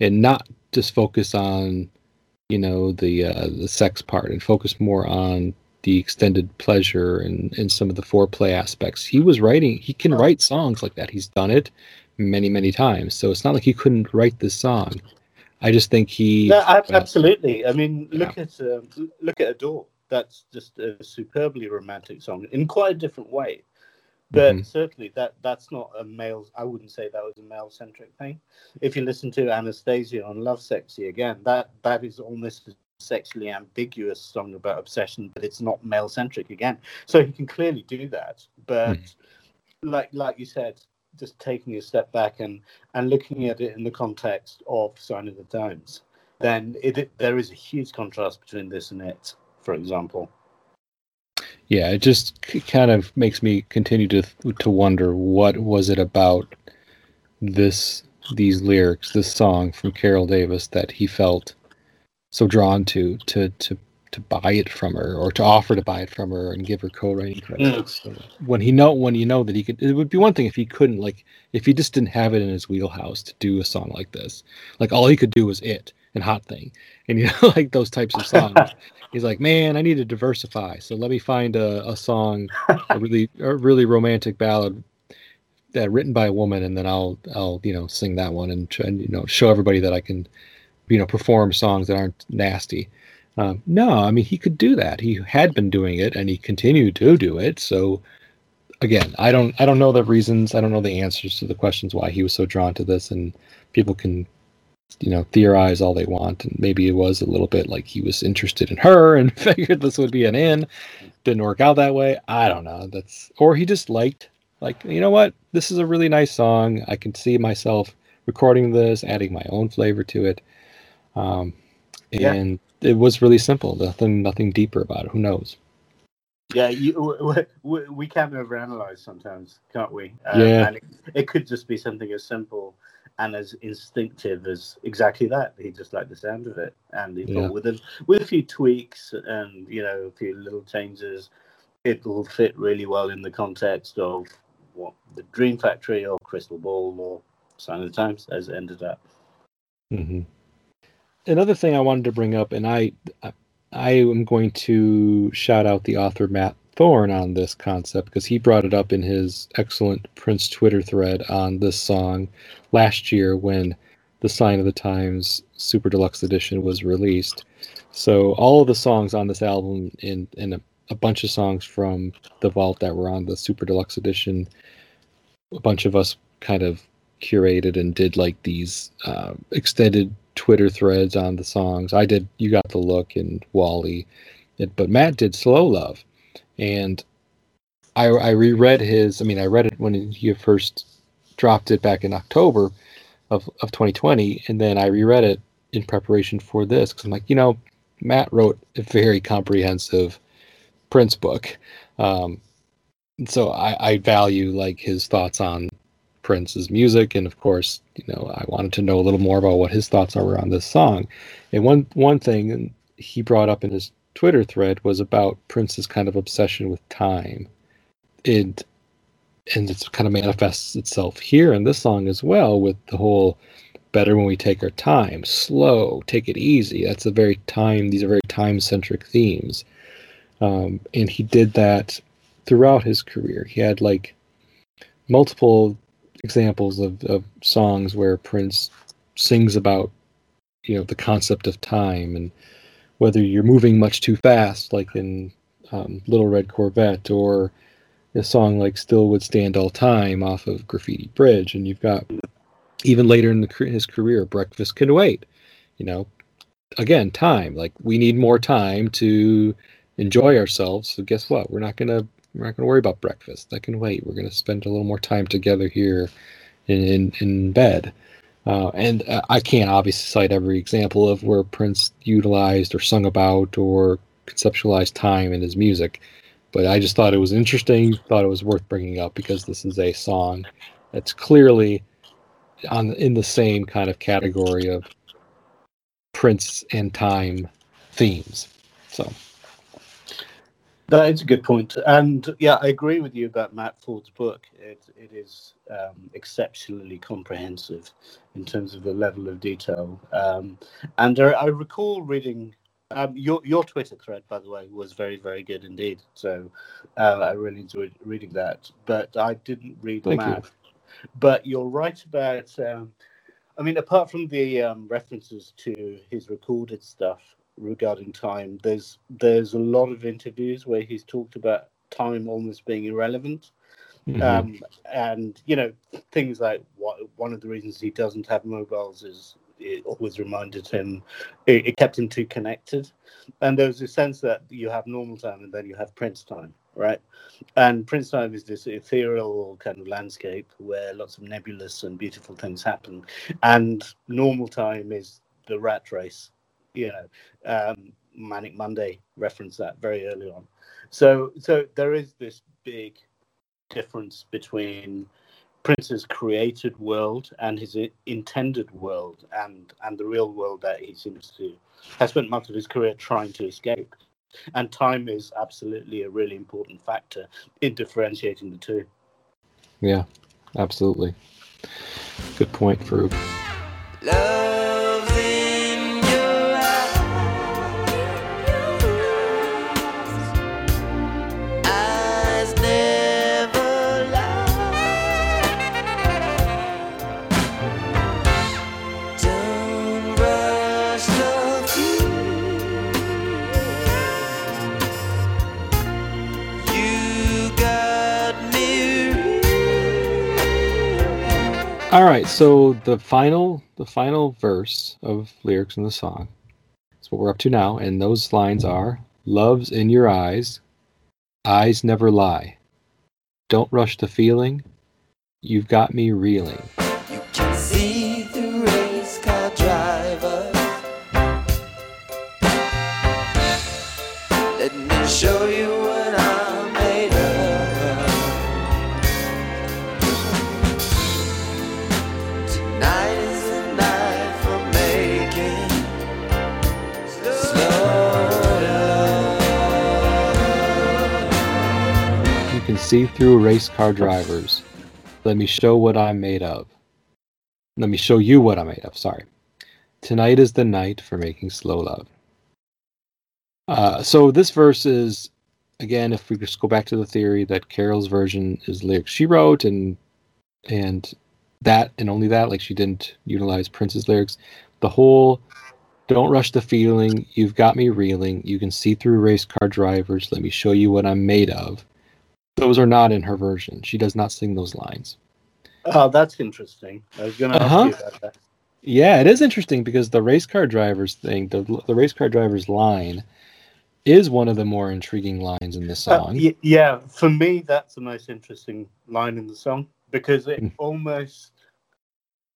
and not just focus on you know the uh, the sex part and focus more on the extended pleasure and and some of the foreplay aspects. He was writing. He can write songs like that. He's done it many many times. So it's not like he couldn't write this song. I just think he. No, ab- absolutely. I mean, look at um, look at Adore. That's just a superbly romantic song in quite a different way. But Mhm. certainly, that that's not a male. I wouldn't say that was a male centric thing. If you listen to Anastasia on Lovesexy again, that that is almost a sexually ambiguous song about obsession, but it's not male centric again. So he can clearly do that. But like like you said, just taking a step back and and looking at it in the context of Sign of the Times, then it, it there is a huge contrast between this and it, for example. Yeah, it just kind of makes me continue to to wonder what was it about this these lyrics, this song from Carol Davis that he felt so drawn to to to to buy it from her or to offer to buy it from her and give her co-writing credits. So when he know when you know that he could it would be one thing if he couldn't like if he just didn't have it in his wheelhouse to do a song like this. Like all he could do was it and hot thing. And you know like those types of songs. He's like, man, I need to diversify. So let me find a, a song, a really, a really romantic ballad that written by a woman, and then I'll, I'll, you know, sing that one and, and you know, show everybody that I can, you know, perform songs that aren't nasty. Um, no, I mean, he could do that. He had been doing it, and he continued to do it. So, again, I don't, I don't know the reasons. I don't know the answers to the questions why he was so drawn to this, and people can you know theorize all they want and maybe it was a little bit like he was interested in her and figured this would be an in. Didn't work out that way. I don't know. That's or he just liked like you know what? This is a really nice song. I can see myself recording this adding my own flavor to it. Um Yeah. and it was really simple. Nothing nothing deeper about it. Who knows? Yeah, you, we, we can overanalyze sometimes, can't we? Um, Yeah. And it, it could just be something as simple and as instinctive as exactly that. He just liked the sound of it, and he Yeah. thought with a with a few tweaks and you know a few little changes, it will fit really well in the context of what the Dream Factory or Crystal Ball or Sign of the Times has ended up. hmm Another thing I wanted to bring up, and I, I am going to shout out the author Matt Thorne on this concept because he brought it up in his excellent Prince Twitter thread on this song last year when the Sign of the Times Super Deluxe Edition was released. So all of the songs on this album, in and a, a bunch of songs from the vault that were on the Super Deluxe Edition, a bunch of us kind of curated and did like these uh, extended Twitter threads on the songs. I did You Got the Look and Wally, it, but Matt did Slow Love, and I, I reread his. I mean, I read it when he first dropped it back in October of of 2020, and then I reread it in preparation for this because I'm like, you know, Matt wrote a very comprehensive Prince book. Um, so I, I value like his thoughts on Prince's music, and of course, you know, I wanted to know a little more about what his thoughts are on this song. And one one thing he brought up in his Twitter thread was about Prince's kind of obsession with time, and and it kind of manifests itself here in this song as well with the whole better when we take our time, slow, take it easy. That's a very time. These are very time centric themes, um, and he did that throughout his career. He had like multiple examples of, of songs where Prince sings about you know the concept of time and whether you're moving much too fast, like in um, Little Red Corvette, or a song like "Still Would Stand All Time" off of Graffiti Bridge, and you've got even later in the, his career, "Breakfast Can Wait." You know, again, time. Like we need more time to enjoy ourselves. So guess what? We're not gonna we're not to worry about breakfast. That can wait. We're to spend a little more time together here in in, in bed. Uh, and uh, I can't obviously cite every example of where Prince utilized or sung about or conceptualized time in his music, but I just thought it was interesting. Thought it was worth bringing up because this is a song that's clearly on in the same kind of category of Prince and time themes. So. That is a good point, and yeah, I agree with you about Matt Thorne's book. It it is um, exceptionally comprehensive in terms of the level of detail. Um, and I recall reading um, your your Twitter thread, by the way, was very very good indeed. So uh, I really enjoyed reading that. But I didn't read Thank Matt. you. But you're right about. Um, I mean, apart from the um, references to his recorded stuff, regarding time. There's there's a lot of interviews where he's talked about time almost being irrelevant. Mm-hmm. Um, and you know things like what one of the reasons he doesn't have mobiles is it always reminded him it, it, kept him too connected and there was a sense that you have normal time and then you have prince time right and prince time is this ethereal kind of landscape where lots of nebulous and beautiful things happen and normal time is the rat race you know, um, Manic Monday referenced that very early on. So, so there is this big difference between Prince's created world and his intended world, and and the real world that he seems to has spent much of his career trying to escape. And time is absolutely a really important factor in differentiating the two. Yeah, absolutely. Good point, Farouk. All right, so the final the final verse of lyrics in the song is what we're up to now, and those lines are Love's in your eyes, eyes never lie. Don't rush the feeling, you've got me reeling. Love. You can see through race car drivers. Let me show what I'm made of. Let me show you what I'm made of. Sorry. Tonight is the night for making slow love. Uh, so this verse is, again, if we just go back to the theory that Carol's version is lyrics she wrote, and and that and only that, like she didn't utilize Prince's lyrics. The whole "Don't rush the feeling," "You've got me reeling," "You can see through race car drivers," "Let me show you what I'm made of." Those are not in her version. She does not sing those lines. Oh, that's interesting. I was going to Uh-huh. ask you about that. Yeah, it is interesting because the race car drivers thing, the the race car drivers line, is one of the more intriguing lines in the Uh, song. y- yeah, for me, that's the most interesting line in the song because it Mm. almost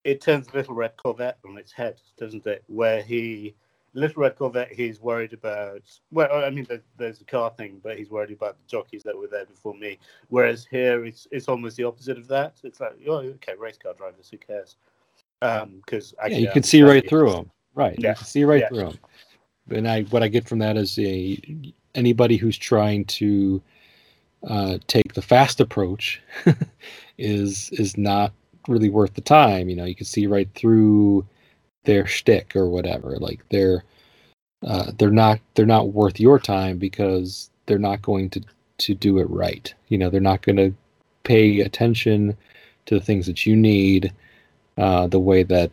it turns a Little Red Corvette on its head, doesn't it? Where he Little Red Corvette, he's worried about. Well, I mean, there, there's the car thing, but he's worried about the jockeys that were there before me. Whereas here, it's it's almost the opposite of that. It's like, oh, okay, race car drivers, who cares? Because yeah, you can see right through them. Right, Yeah, you can see right yeah. through them. And I, what I get from that is a anybody who's trying to uh, take the fast approach is is not really worth the time. You know, you can see right through their shtick or whatever. Like they're uh, they're not they're not worth your time because they're not going to to do it right. You know, they're not going to pay attention to the things that you need uh, the way that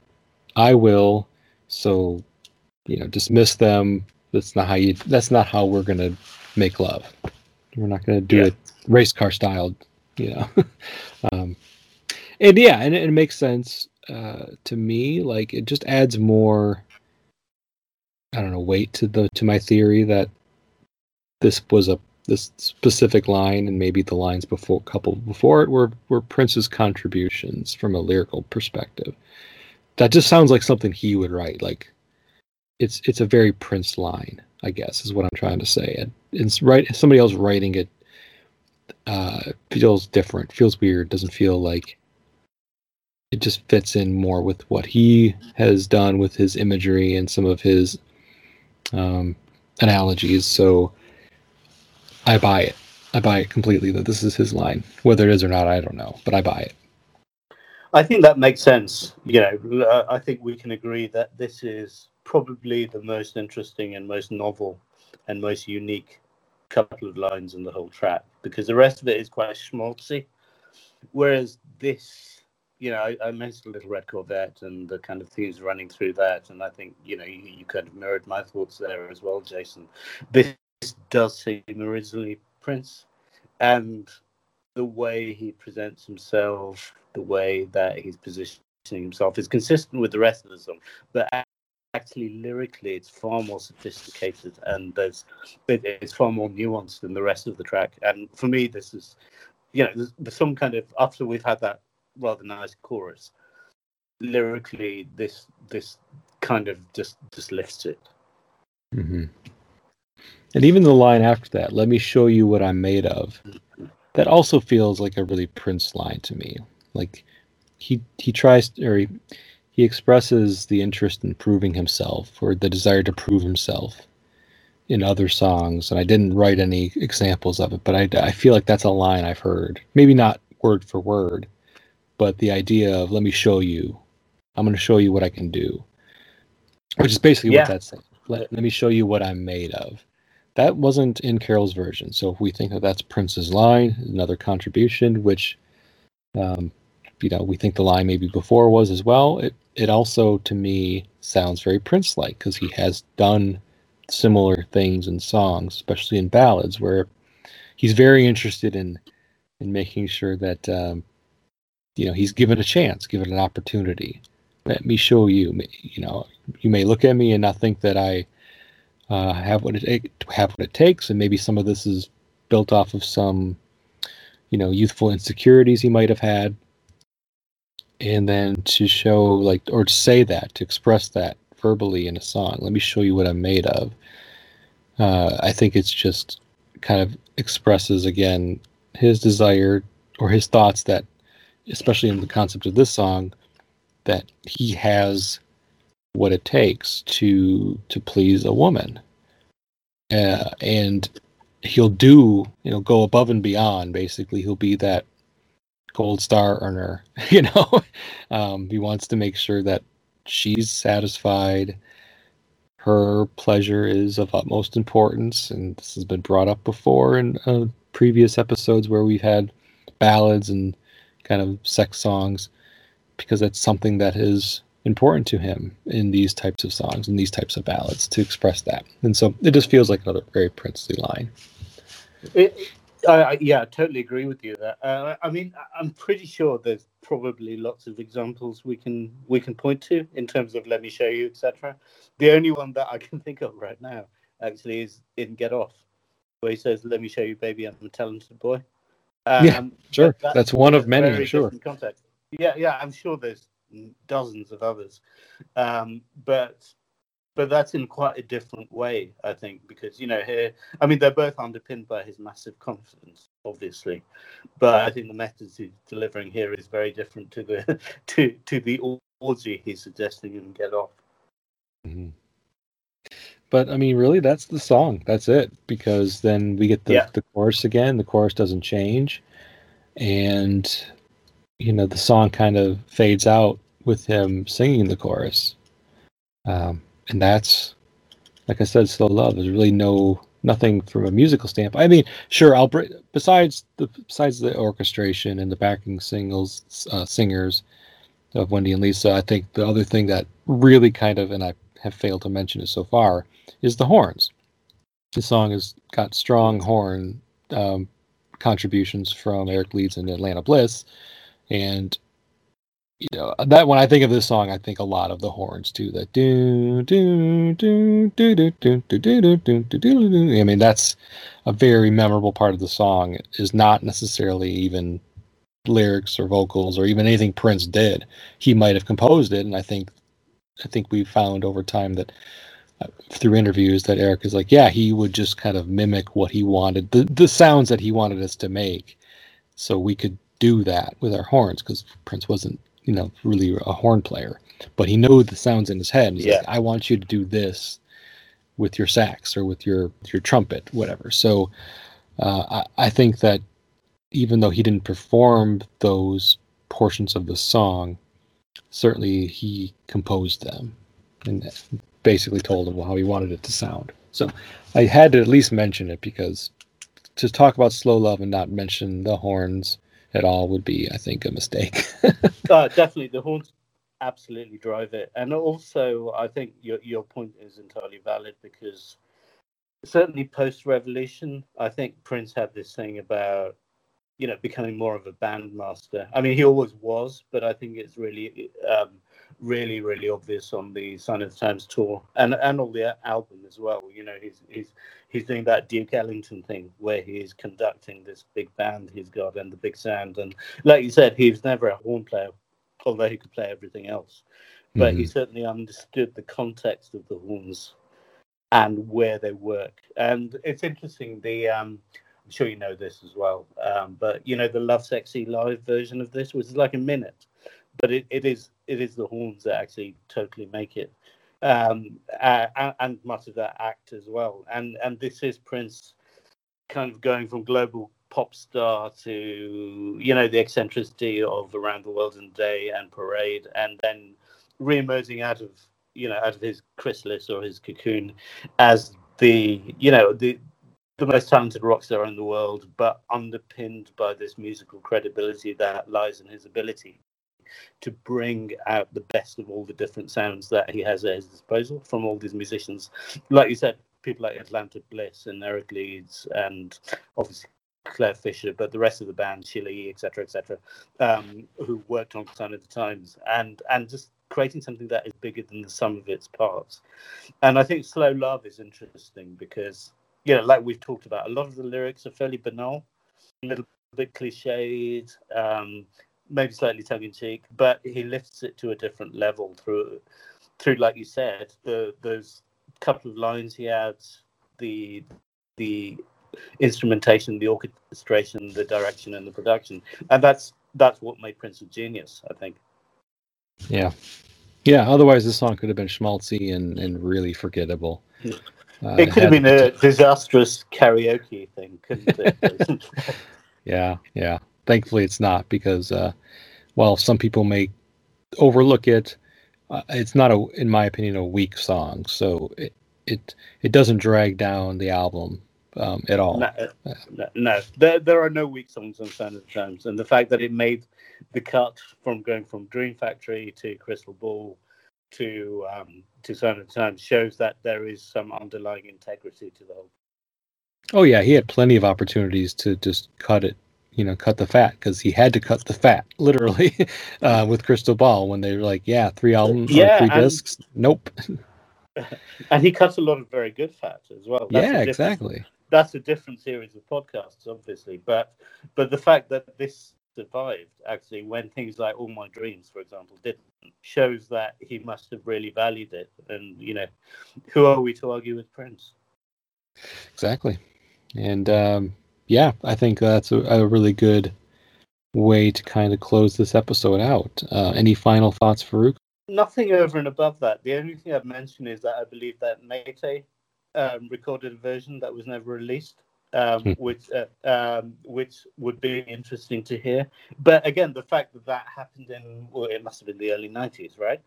I will. So, you know, dismiss them. That's not how you. That's not how we're gonna make love. We're not gonna do Yeah. it race car style. You know. um, and yeah, and it, it makes sense uh, to me. Like it just adds more. I don't know weight to the to my theory that this was a this specific line and maybe the lines before couple before it were were Prince's contributions from a lyrical perspective. That just sounds like something he would write. Like it's it's a very Prince line, I guess, is what I'm trying to say. And it's right somebody else writing it uh feels different, feels weird, doesn't feel like it just fits in more with what he has done with his imagery and some of his um analogies. So I buy it. I buy it completely that this is his line. Whether it is or not, I don't know, but I buy it. I think that makes sense. You know, uh, I think we can agree that this is probably the most interesting and most novel and most unique couple of lines in the whole track because the rest of it is quite schmaltzy. Whereas this, you know, I, I mentioned Little Red Corvette and the kind of themes running through that, and I think you know you, you kind of mirrored my thoughts there as well, Jason. This does seem originally Prince, and the way he presents himself, the way that he's positioning himself is consistent with the rest of the song. But actually, lyrically, it's far more sophisticated and there's it, it's far more nuanced than the rest of the track. And for me, this is, you know, there's, there's some kind of after we've had that rather nice chorus, lyrically, this this kind of just just lifts it. hmm And even the line after that, "Let me show you what I'm made of," that also feels like a really Prince line to me. Like he he tries or he, he expresses the interest in proving himself or the desire to prove himself in other songs. And I didn't write any examples of it, but I I feel like that's a line I've heard. Maybe not word for word, but the idea of "Let me show you," I'm going to show you what I can do, which is basically Yeah. what that's saying. Let, let me show you what I'm made of. That wasn't in Carol's version. So if we think that that's Prince's line, another contribution, which, um, you know, we think the line maybe before was as well. It it also to me sounds very Prince-like because he has done similar things in songs, especially in ballads, where he's very interested in in making sure that um, you know he's given a chance, given an opportunity. Let me show you. You know, you may look at me and not think that I uh, have what it have what it takes, and maybe some of this is built off of some, you know, youthful insecurities he might have had, and then to show like or to say that to express that verbally in a song. Let me show you what I'm made of. Uh, I think it's just kind of expresses again his desire or his thoughts that, especially in the concept of this song, that he has what it takes to to please a woman. Uh, and he'll do you know go above and beyond basically. He'll be that gold star earner you know? Um, he wants to make sure that she's satisfied. Her pleasure is of utmost importance and this has been brought up before in uh, previous episodes where we've had ballads and kind of sex songs because that's something that is important to him in these types of songs and these types of ballads to express that. And so it just feels like another very princely line. It, yeah, I totally agree with you there. Uh, I mean, I'm pretty sure there's probably lots of examples we can we can point to in terms of "Let me show you," etc. The only one that I can think of right now actually is in "Get Off," where he says, "Let me show you, baby, I'm a talented boy." Um, Yeah, sure. but That's one of many, I'm sure. Context. Yeah, yeah, I'm sure there's dozens of others, um, but but that's in quite a different way, I think, because you know here, I mean, they're both underpinned by his massive confidence, obviously, but I think the methods he's delivering here is very different to the to to the orgy he's suggesting and get off. Mhm. But I mean, really, that's the song. That's it. Because then we get the, Yeah. the chorus again. The chorus doesn't change, and you know the song kind of fades out with him singing the chorus. Um, and that's, like I said, slow love. There's really no nothing from a musical standpoint. I mean, sure, I'll besides the besides the orchestration and the backing singles uh, singers of Wendy and Lisa, I think the other thing that really kind of and I have failed to mention it so far is the horns. The song has got strong horn um, contributions from Eric Leeds and Atlanta Bliss, and you know that when I think of this song, I think a lot of the horns too. That do do do do do do do do do do do. I mean, that's a very memorable part of the song. Is not necessarily even lyrics or vocals or even anything Prince did. He might have composed it, and I think I think we found over time that uh, through interviews that Eric is like, yeah, he would just kind of mimic what he wanted, the the sounds that he wanted us to make, so we could do that with our horns because Prince wasn't, you know, really a horn player, but he knew the sounds in his head. And he's like, Yeah. I want you to do this with your sax or with your your trumpet, whatever. So uh, I, I think that even though he didn't perform those portions of the song, certainly he composed them and basically told him how he wanted it to sound. So I had to at least mention it because to talk about slow love and not mention the horns at all would be, I think, a mistake. Uh, definitely, the horns absolutely drive it, and also I think your your point is entirely valid because certainly post Revolution, I think Prince had this thing about you know becoming more of a bandmaster. I mean, he always was, but I think it's really um, really really obvious on the Sign of the Times tour and and on the album as well. You know, he's he's he's doing that Duke Ellington thing where he's conducting this big band he's got and the big sound. And like you said, he was never a horn player, although he could play everything else. But he certainly understood the context of the horns and where they work. And it's interesting. The um, I'm sure you know this as well. Um, but you know the Lovesexy live version of this was like a minute, but it, it is it is the horns that actually totally make it um, uh, and, much of that act as well. And and this is Prince kind of going from global pop star to you know the eccentricity of Around the World in a Day and Parade, and then re-emerging out of you know out of his chrysalis or his cocoon as the you know the the most talented rock star in the world, but underpinned by this musical credibility that lies in his ability to bring out the best of all the different sounds that he has at his disposal from all these musicians. Like you said, people like Atlanta Bliss and Eric Leeds and obviously Clare Fischer, but the rest of the band, Sheila etc., etc., um, who worked on Sign of the Times, and and just creating something that is bigger than the sum of its parts. And I think Slow Love is interesting because, you know, like we've talked about, a lot of the lyrics are fairly banal, a little bit cliched, um, maybe slightly tongue in cheek, but he lifts it to a different level through, through like you said, the those couple of lines he adds, the the instrumentation, the orchestration, the direction, and the production, and that's that's what made Prince a genius, I think. Yeah. Yeah. Otherwise, this song could have been schmaltzy and, and really forgettable. Uh, it could have been a disastrous karaoke thing, couldn't it? Yeah. Yeah. Thankfully, it's not because uh, while some people may overlook it, uh, it's not a, in my opinion, a weak song. So it it it doesn't drag down the album um, at all. no, no, no, there there are no weak songs on Sign of the Times, and the fact that it made the cut from going from Dream Factory to Crystal Ball to um, to the Times shows that there is some underlying integrity to the whole. Oh yeah, he had plenty of opportunities to just cut it, you know, cut the fat because he had to cut the fat literally uh, with Crystal Ball when they were like, yeah, three albums, Yeah, three and- discs. Nope. And he cuts a lot of very good fat as well. That's yeah, exactly. That's a different series of podcasts, obviously. But but the fact that this survived actually when things like All My Dreams, for example, didn't shows that he must have really valued it. And you know, who are we to argue with Prince? Exactly. And um, yeah, I think that's a, a really good way to kind of close this episode out. Uh, any final thoughts, Farouk? Nothing over and above that. The only thing I've mentioned is that I believe that Mayte um, recorded a version that was never released, um, Hmm. which uh, um, which would be interesting to hear. But again, the fact that that happened in well, it must have been the early '90s, right?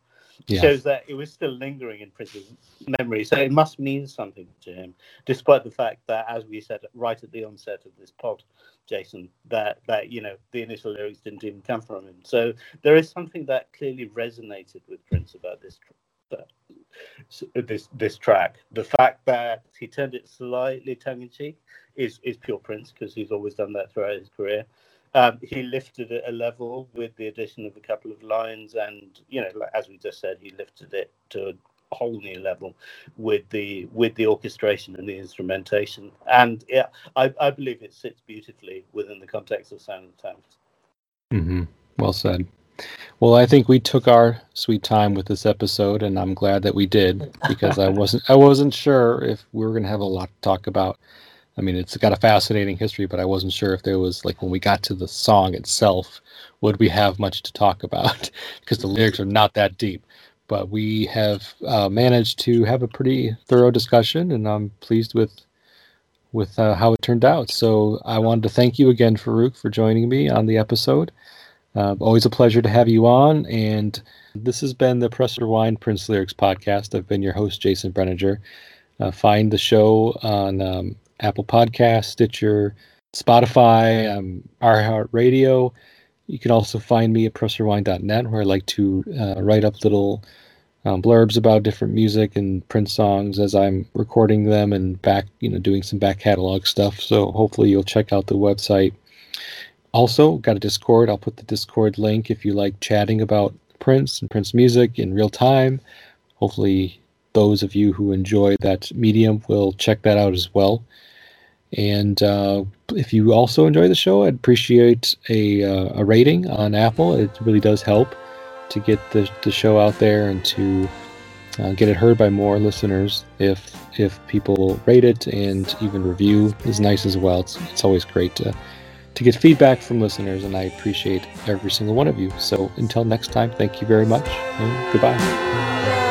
Yeah. Shows that it was still lingering in Prince's memory. So it must mean something to him, despite the fact that, as we said right at the onset of this pod, Jason, that that you know the initial lyrics didn't even come from him. So there is something that clearly resonated with Prince about this tr- uh, this this track. The fact that he turned it slightly tongue in cheek is is pure Prince because he's always done that throughout his career. Um, he lifted it a level with the addition of a couple of lines, and you know, like, as we just said, he lifted it to a whole new level with the with the orchestration and the instrumentation. And yeah, I, I believe it sits beautifully within the context of Sign of the Times. hmm Well said. Well, I think we took our sweet time with this episode, and I'm glad that we did because I wasn't I wasn't sure if we were going to have a lot to talk about. I mean, it's got a fascinating history, but I wasn't sure if there was like when we got to the song itself, would we have much to talk about because the lyrics are not that deep. But we have uh, managed to have a pretty thorough discussion, and I'm pleased with with uh, how it turned out. So I wanted to thank you again, Farouk, for joining me on the episode. Uh, always a pleasure to have you on. And this has been the Press Rewind Prince Lyrics podcast. I've been your host, Jason Brenninger. Uh, find the show on um, Apple Podcasts, Stitcher, Spotify, um, iHeartRadio. You can also find me at pressrewind.net, where I like to uh, write up little um, blurbs about different music and Prince songs as I'm recording them and back, you know, doing some back catalog stuff. So hopefully you'll check out the website. Also, got a Discord. I'll put the Discord link if you like chatting about Prince and Prince music in real time. Hopefully, those of you who enjoy that medium will check that out as well. And uh, if you also enjoy the show, I'd appreciate a, uh, a rating on Apple. It really does help to get the, the show out there and to uh, get it heard by more listeners. If if people rate it and even review is nice as well. It's, it's always great to to get feedback from listeners, and I appreciate every single one of you. So until next time, thank you very much, and goodbye.